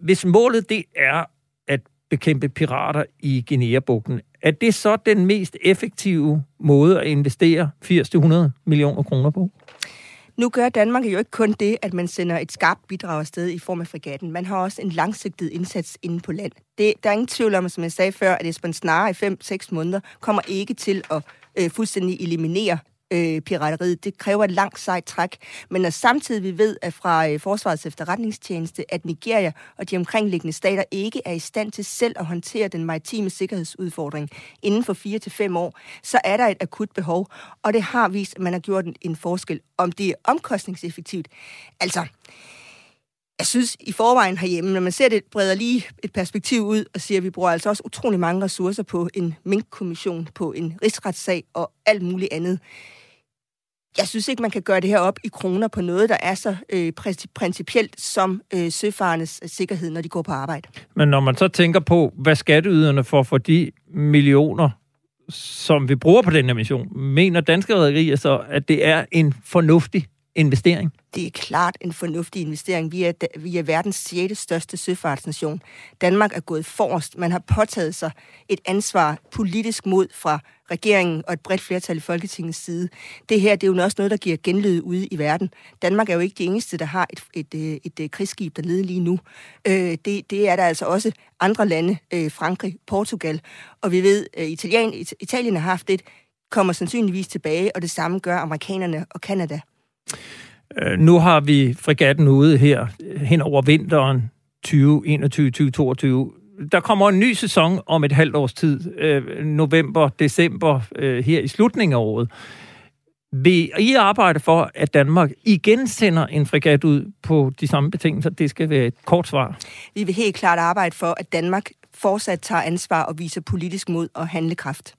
Hvis målet det er at bekæmpe pirater i Guinea-bugten, er det så den mest effektive måde at investere 80-100 millioner kroner på? Nu gør Danmark jo ikke kun det, at man sender et skarpt bidrag afsted i form af fregatten. Man har også en langsigtet indsats inde på land. Det, der er ingen tvivl om, som jeg sagde før, at Esben Snare i 5-6 måneder kommer ikke til at øh, fuldstændig eliminere øh, pirateriet. Det kræver et langt sejt træk. Men når samtidig vi ved, at fra øh, Forsvarets efterretningstjeneste, at Nigeria og de omkringliggende stater ikke er i stand til selv at håndtere den maritime sikkerhedsudfordring inden for 4 til fem år, så er der et akut behov. Og det har vist, at man har gjort en, en forskel. Om det er omkostningseffektivt. Altså, jeg synes i forvejen herhjemme, når man ser det, breder lige et perspektiv ud og siger, at vi bruger altså også utrolig mange ressourcer på en minkkommission, på en rigsretssag og alt muligt andet. Jeg synes ikke, man kan gøre det her op i kroner på noget, der er så øh, principielt som øh, søfarendes øh, sikkerhed, når de går på arbejde. Men når man så tænker på, hvad skatteyderne får for de millioner, som vi bruger på den her mission, mener danske rædderier så, at det er en fornuftig investering? Det er klart en fornuftig investering. Vi er, vi er verdens 6. største søfartsnation. Danmark er gået forrest. Man har påtaget sig et ansvar politisk mod fra regeringen og et bredt flertal i Folketingets side. Det her det er jo også noget, der giver genlyd ude i verden. Danmark er jo ikke de eneste, der har et, et, øh, et, et, krigsskib dernede lige nu. Øh, det, det er der altså også andre lande, øh, Frankrig, Portugal, og vi ved, at Italien, Italien har haft det, kommer sandsynligvis tilbage, og det samme gør amerikanerne og Kanada. Øh, nu har vi fregatten ude her hen over vinteren 2021-2022. Der kommer en ny sæson om et halvt års tid, øh, november, december, øh, her i slutningen af året. Vil I arbejde for, at Danmark igen sender en fregat ud på de samme betingelser? Det skal være et kort svar. Vi vil helt klart arbejde for, at Danmark fortsat tager ansvar og viser politisk mod og handlekraft.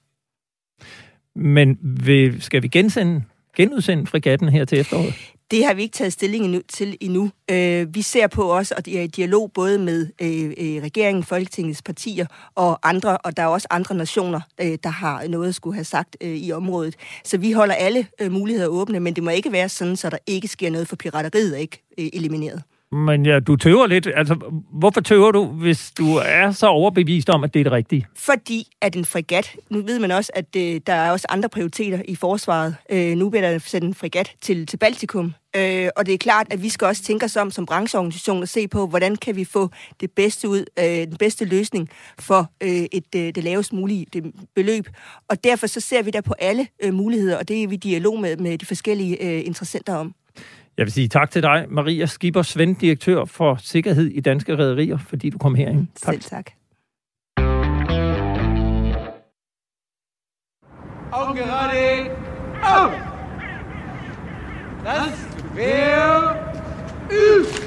Men vil, skal vi gensende, genudsende fregatten her til efteråret? Det har vi ikke taget stilling endnu, til endnu. Øh, vi ser på os, og det er i dialog både med øh, øh, regeringen, Folketingets partier og andre, og der er også andre nationer, der har noget at skulle have sagt i området. Så vi holder alle muligheder åbne, men det må ikke være sådan, så der ikke sker noget, for pirateriet er ikke elimineret. Men ja, du tøver lidt. Altså, hvorfor tøver du, hvis du er så overbevist om, at det er det rigtige? Fordi at en fregat, nu ved man også, at øh, der er også andre prioriteter i forsvaret. Øh, nu bliver der sendt en fregat til, til Baltikum, øh, og det er klart, at vi skal også tænke os om som brancheorganisation og se på, hvordan kan vi få det bedste ud, øh, den bedste løsning for øh, et, øh, det lavest mulige det beløb. Og derfor så ser vi der på alle øh, muligheder, og det er vi i dialog med, med de forskellige øh, interessenter om. Jeg vil sige tak til dig, Maria Skipper Svend, direktør for Sikkerhed i Danske Rædderier, fordi du kom herind. Tak. Selv tak. Augen gerade. Auf! Das wäre übt.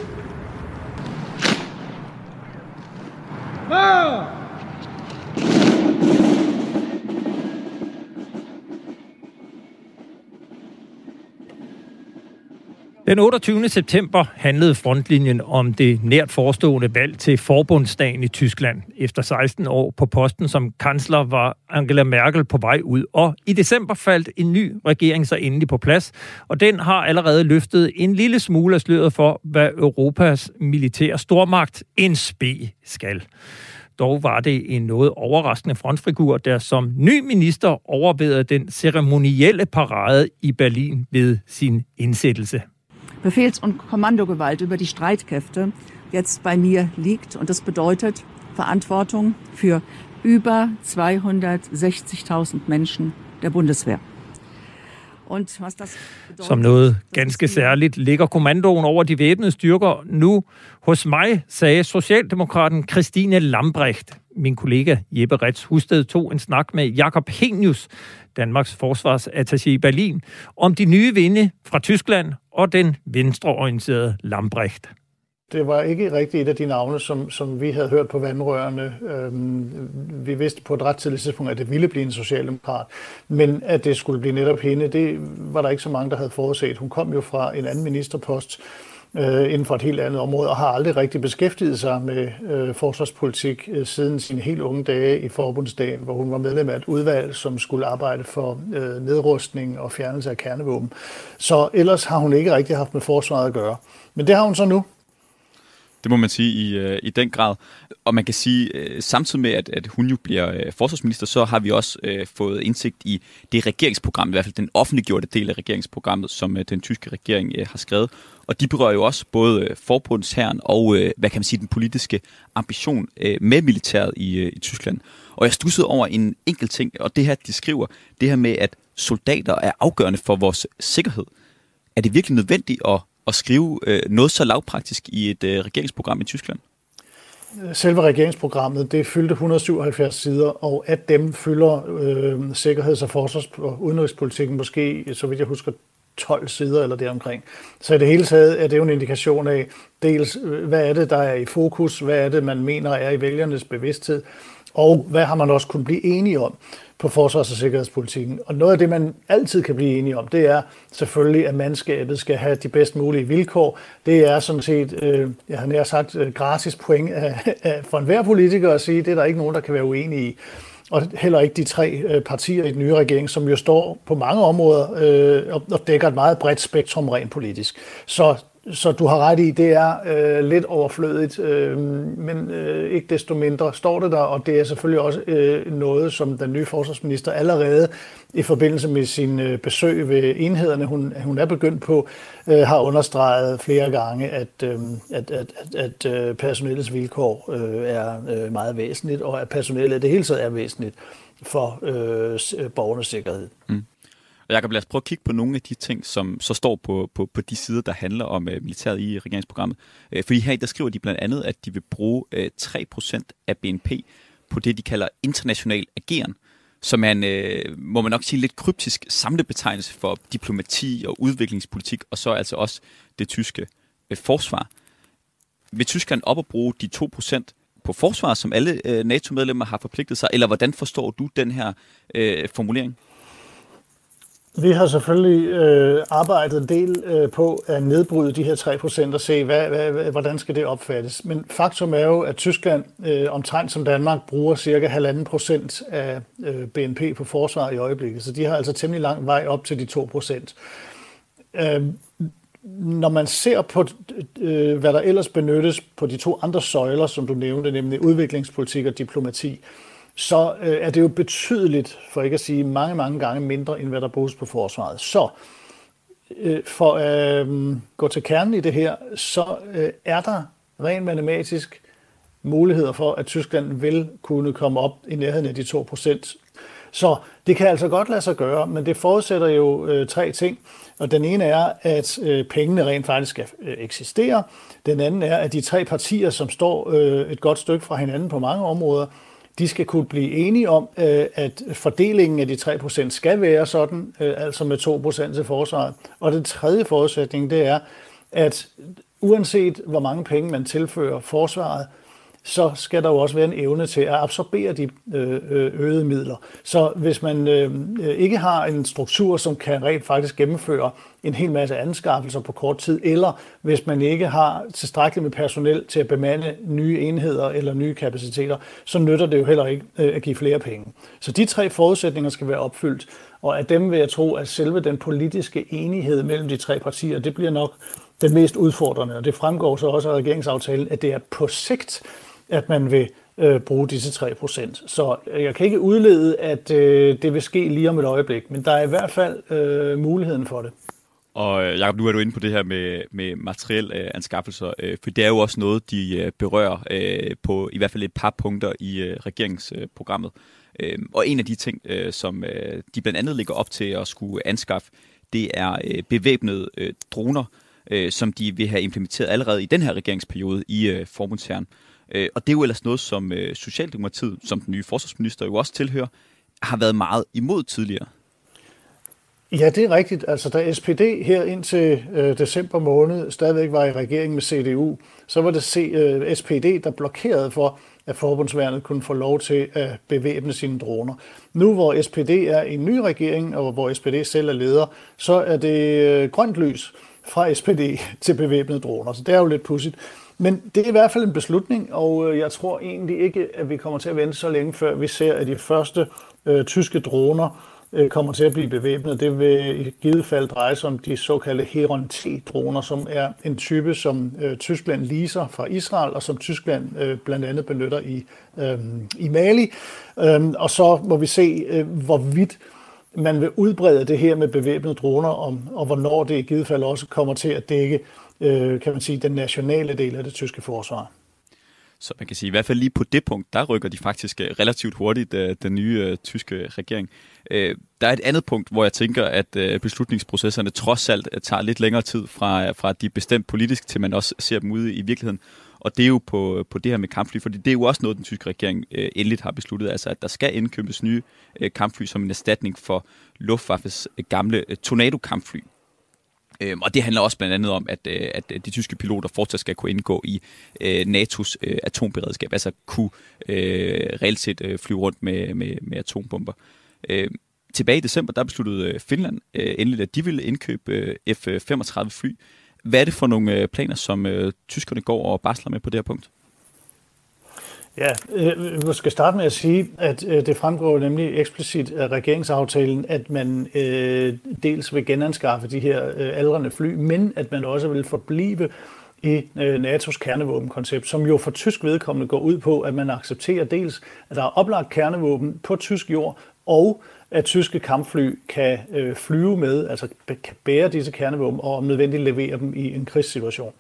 Den 28. september handlede frontlinjen om det nært forestående valg til forbundsdagen i Tyskland. Efter 16 år på posten som kansler var Angela Merkel på vej ud, og i december faldt en ny regering så endelig på plads, og den har allerede løftet en lille smule af sløret for, hvad Europas militære stormagt, en spe, skal. Dog var det en noget overraskende frontfigur, der som ny minister overvejede den ceremonielle parade i Berlin ved sin indsættelse. Befehls- und Kommandogewalt über die Streitkräfte jetzt bei mir liegt. Und das bedeutet Verantwortung für über 260.000 Menschen der Bundeswehr. Und was das bedeutet, Som noget ganske særligt ligger kommandoen over de væbnede styrker nu hos mig, sagde Socialdemokraten Christine Lambrecht. Min kollega Jeppe Rets Husted tog en snak med Jakob Henius, Danmarks forsvarsattaché i Berlin, om de nye vinde fra Tyskland og den venstreorienterede Lambrecht. Det var ikke rigtig et af de navne, som, som vi havde hørt på vandrørene. Øhm, vi vidste på et ret tidligt tidspunkt, at det ville blive en socialdemokrat. Men at det skulle blive netop hende, det var der ikke så mange, der havde forudset. Hun kom jo fra en anden ministerpost øh, inden for et helt andet område, og har aldrig rigtig beskæftiget sig med øh, forsvarspolitik øh, siden sine helt unge dage i forbundsdagen, hvor hun var medlem af et udvalg, som skulle arbejde for øh, nedrustning og fjernelse af kernevåben. Så ellers har hun ikke rigtig haft med forsvaret at gøre. Men det har hun så nu. Det må man sige i, øh, i den grad. Og man kan sige, øh, samtidig med, at, at hun jo bliver øh, forsvarsminister, så har vi også øh, fået indsigt i det regeringsprogram, i hvert fald den offentliggjorte del af regeringsprogrammet, som øh, den tyske regering øh, har skrevet. Og de berører jo også både øh, forbundsherren og, øh, hvad kan man sige, den politiske ambition øh, med militæret i, øh, i Tyskland. Og jeg stussede over en enkelt ting, og det her, de skriver, det her med, at soldater er afgørende for vores sikkerhed. Er det virkelig nødvendigt at at skrive øh, noget så lavpraktisk i et øh, regeringsprogram i Tyskland? Selve regeringsprogrammet, det fyldte 177 sider, og at dem fylder øh, sikkerheds- og forsvars- og udenrigspolitikken måske, så vidt jeg husker, 12 sider eller deromkring. Så i det hele taget er det jo en indikation af, dels øh, hvad er det, der er i fokus, hvad er det, man mener er i vælgernes bevidsthed, og hvad har man også kunnet blive enige om på forsvars- og sikkerhedspolitikken. Og noget af det, man altid kan blive enige om, det er selvfølgelig, at mandskabet skal have de bedst mulige vilkår. Det er sådan set, øh, jeg har nær sagt, øh, gratis point af, af, for enhver politiker at sige, det er der ikke nogen, der kan være uenige i. Og heller ikke de tre øh, partier i den nye regering, som jo står på mange områder øh, og, og dækker et meget bredt spektrum rent politisk. Så så du har ret i, det er øh, lidt overflødigt, øh, men øh, ikke desto mindre står det der, og det er selvfølgelig også øh, noget, som den nye forsvarsminister allerede i forbindelse med sin øh, besøg ved enhederne, hun, hun er begyndt på, øh, har understreget flere gange, at, øh, at, at, at, at øh, personellets vilkår øh, er øh, meget væsentligt, og at personellet det hele taget er væsentligt for øh, borgernes sikkerhed. Mm. Og jeg kan os prøve at kigge på nogle af de ting, som så står på, på, på de sider, der handler om øh, militæret i regeringsprogrammet. Øh, fordi her der skriver de blandt andet, at de vil bruge øh, 3% af BNP på det, de kalder international ageren, som er en, øh, må man nok sige, lidt kryptisk samlebetegnelse for diplomati og udviklingspolitik, og så altså også det tyske øh, forsvar. Vil Tyskland op at bruge de 2% på forsvar, som alle øh, NATO-medlemmer har forpligtet sig, eller hvordan forstår du den her øh, formulering? Vi har selvfølgelig øh, arbejdet en del øh, på at nedbryde de her 3% og se, hvad, hvad, hvordan skal det opfattes. Men faktum er jo, at Tyskland øh, omtrent som Danmark bruger cirka 1,5 procent af øh, BNP på forsvar i øjeblikket. Så de har altså temmelig lang vej op til de 2%. Øh, når man ser på, øh, hvad der ellers benyttes på de to andre søjler, som du nævnte, nemlig udviklingspolitik og diplomati, øh, så øh, er det jo betydeligt, for ikke at sige mange, mange gange mindre, end hvad der bruges på forsvaret. Så øh, for at øh, gå til kernen i det her, så øh, er der rent matematisk muligheder for, at Tyskland vil kunne komme op i nærheden af de 2 procent. Så det kan altså godt lade sig gøre, men det forudsætter jo øh, tre ting. Og den ene er, at øh, pengene rent faktisk skal øh, eksistere. Den anden er, at de tre partier, som står øh, et godt stykke fra hinanden på mange områder, de skal kunne blive enige om, øh, at fordelingen af de 3% skal være sådan, øh, altså med 2% til forsvaret. Og den tredje forudsætning, det er, at uanset hvor mange penge man tilfører forsvaret, så skal der jo også være en evne til at absorbere de øh, øh, øgede midler. Så hvis man øh, ikke har en struktur, som kan rent faktisk gennemføre en hel masse anskaffelser på kort tid, eller hvis man ikke har tilstrækkeligt med personel til at bemande nye enheder eller nye kapaciteter, så nytter det jo heller ikke at give flere penge. Så de tre forudsætninger skal være opfyldt, og af dem vil jeg tro, at selve den politiske enighed mellem de tre partier, det bliver nok den mest udfordrende, og det fremgår så også af regeringsaftalen, at det er på sigt, at man vil øh, bruge disse 3%. Så øh, jeg kan ikke udlede, at øh, det vil ske lige om et øjeblik, men der er i hvert fald øh, muligheden for det. Og øh, Jacob, nu er du inde på det her med, med materiel øh, anskaffelser, øh, for det er jo også noget, de øh, berører øh, på i hvert fald et par punkter i øh, regeringsprogrammet. Øh, og en af de ting, øh, som øh, de blandt andet ligger op til at skulle anskaffe, det er øh, bevæbnede øh, droner, øh, som de vil have implementeret allerede i den her regeringsperiode i øh, forbundsherren. Øh, Øh, og det er jo ellers noget, som øh, Socialdemokratiet, som den nye forsvarsminister jo også tilhører, har været meget imod tidligere. Ja, det er rigtigt. Altså, da SPD her indtil øh, december måned stadigvæk var i regering med CDU, så var det C, øh, SPD, der blokerede for, at forbundsværnet kunne få lov til at bevæbne sine droner. Nu hvor SPD er en ny regering, og hvor SPD selv er leder, så er det øh, grønt lys fra SPD *laughs* til bevæbnede droner. Så det er jo lidt pudsigt. Men det er i hvert fald en beslutning, og øh, jeg tror egentlig ikke, at vi kommer til at vente så længe, før vi ser, at de første øh, tyske droner øh, kommer til at blive bevæbnet. Det vil i givet fald dreje sig om de såkaldte Heron T-droner, som er en type, som øh, Tyskland leaser fra Israel, og som Tyskland øh, blandt andet benytter i, øh, i Mali. Øh, og så må vi se, øh, hvorvidt man vil udbrede det her med bevæbnede droner, om, og hvornår det i givet fald også kommer til at dække øh, kan man sige, den nationale del af det tyske forsvar. Så man kan sige, i hvert fald lige på det punkt, der rykker de faktisk øh, relativt hurtigt, øh, den nye øh, tyske regering. Øh, der er et andet punkt, hvor jeg tænker, at øh, beslutningsprocesserne trods alt øh, tager lidt længere tid fra, fra de bestemt politisk, til man også ser dem ude i virkeligheden. Og det er jo på, på det her med kampfly, fordi det er jo også noget, den tyske regering øh, endeligt har besluttet, altså at der skal indkøbes nye øh, kampfly som en erstatning for Luftwaffes øh, gamle øh, Tornado-kampfly. Øhm, og det handler også blandt andet om, at, øh, at øh, de tyske piloter fortsat skal kunne indgå i øh, NATO's øh, atomberedskab, altså kunne øh, reelt set øh, flyve rundt med, med, med atombomber. Øh, tilbage i december, der besluttede øh, Finland øh, endelig, at de ville indkøbe øh, F-35 øh, fly. Hvad er det for nogle øh, planer, som øh, tyskerne går og basler med på det her punkt? Ja, øh, vi skal starte med at sige, at øh, det fremgår nemlig eksplicit af regeringsaftalen, at man øh, dels vil genanskaffe de her øh, aldrende fly, men at man også vil forblive i øh, NATO's kernevåbenkoncept, som jo for tysk vedkommende går ud på, at man accepterer dels, at der er oplagt kernevåben på tysk jord, og at tyske kampfly kan øh, flyve med, altså kan bære disse kernevåben, og om nødvendigt levere dem i en krigssituation.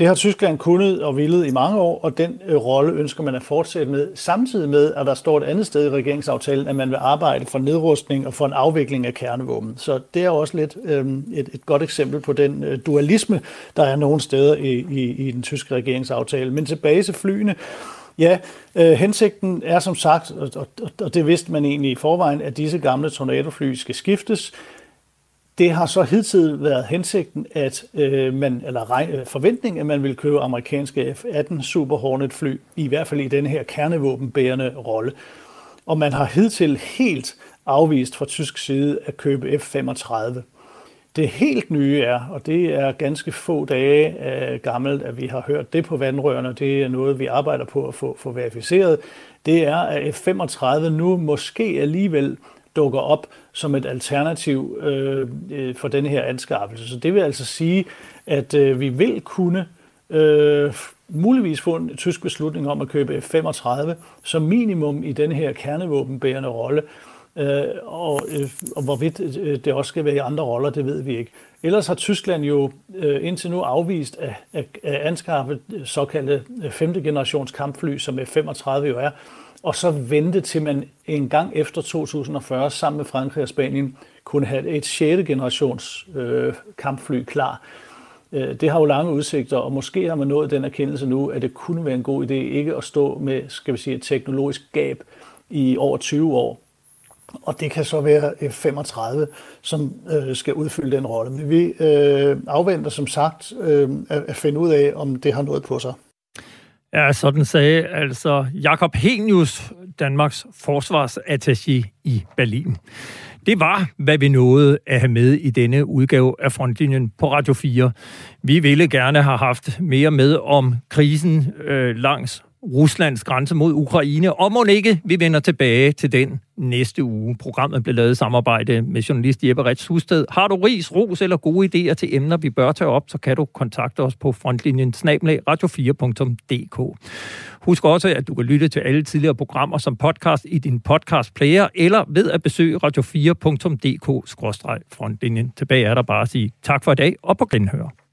Det har Tyskland kunnet og villet i mange år, og den øh, rolle ønsker man at fortsætte med, samtidig med, at der står et andet sted i regeringsaftalen, at man vil arbejde for nedrustning og for en afvikling af kernevåben. Så det er også lidt øh, et, et godt eksempel på den øh, dualisme, der er nogle steder i, i, i den tyske regeringsaftale. Men tilbage til flyene. Ja, øh, hensigten er som sagt, og, og, og det vidste man egentlig i forvejen, at disse gamle tornadofly skal skiftes. Det har så hidtil været hensigten, at øh, man, eller regn, øh, forventning, at man vil købe amerikanske F-18 Super Hornet fly, i hvert fald i den her kernevåbenbærende rolle. Og man har hidtil helt afvist fra tysk side at købe F-35. Det helt nye er, og det er ganske få dage øh, gammelt, at vi har hørt det på vandrørene, det er noget, vi arbejder på at få, få verificeret, det er, at F-35 nu måske alligevel dukker op som et alternativ øh, øh, for denne her anskaffelse. Så det vil altså sige, at øh, vi vil kunne øh, muligvis få en tysk beslutning om at købe F-35 som minimum i denne her kernevåbenbærende rolle. Øh, og, øh, og hvorvidt øh, det også skal være i andre roller, det ved vi ikke. Ellers har Tyskland jo øh, indtil nu afvist at, at, at anskaffe såkaldte øh, 5. Generations kampfly, som F-35 jo er, og så vente til man en gang efter 2040 sammen med Frankrig og Spanien kunne have et 6. generations øh, kampfly klar. Øh, det har jo lange udsigter, og måske har man nået den erkendelse nu, at det kunne være en god idé ikke at stå med skal vi sige, et teknologisk gab i over 20 år. Og det kan så være F-35, som øh, skal udfylde den rolle. Men vi øh, afventer som sagt øh, at finde ud af, om det har noget på sig. Ja, sådan sagde altså Jakob Henius, Danmarks forsvarsattaché i Berlin. Det var, hvad vi nåede at have med i denne udgave af Frontlinjen på Radio 4. Vi ville gerne have haft mere med om krisen øh, langs Ruslands grænse mod Ukraine, og må ikke, vi vender tilbage til den næste uge. Programmet blev lavet i samarbejde med journalist Jeppe Rets Husted. Har du ris, ros eller gode idéer til emner, vi bør tage op, så kan du kontakte os på frontlinjen snablag radio4.dk. Husk også, at du kan lytte til alle tidligere programmer som podcast i din podcast-player, eller ved at besøge radio4.dk-frontlinjen. Tilbage er der bare at sige tak for i dag, og på genhør.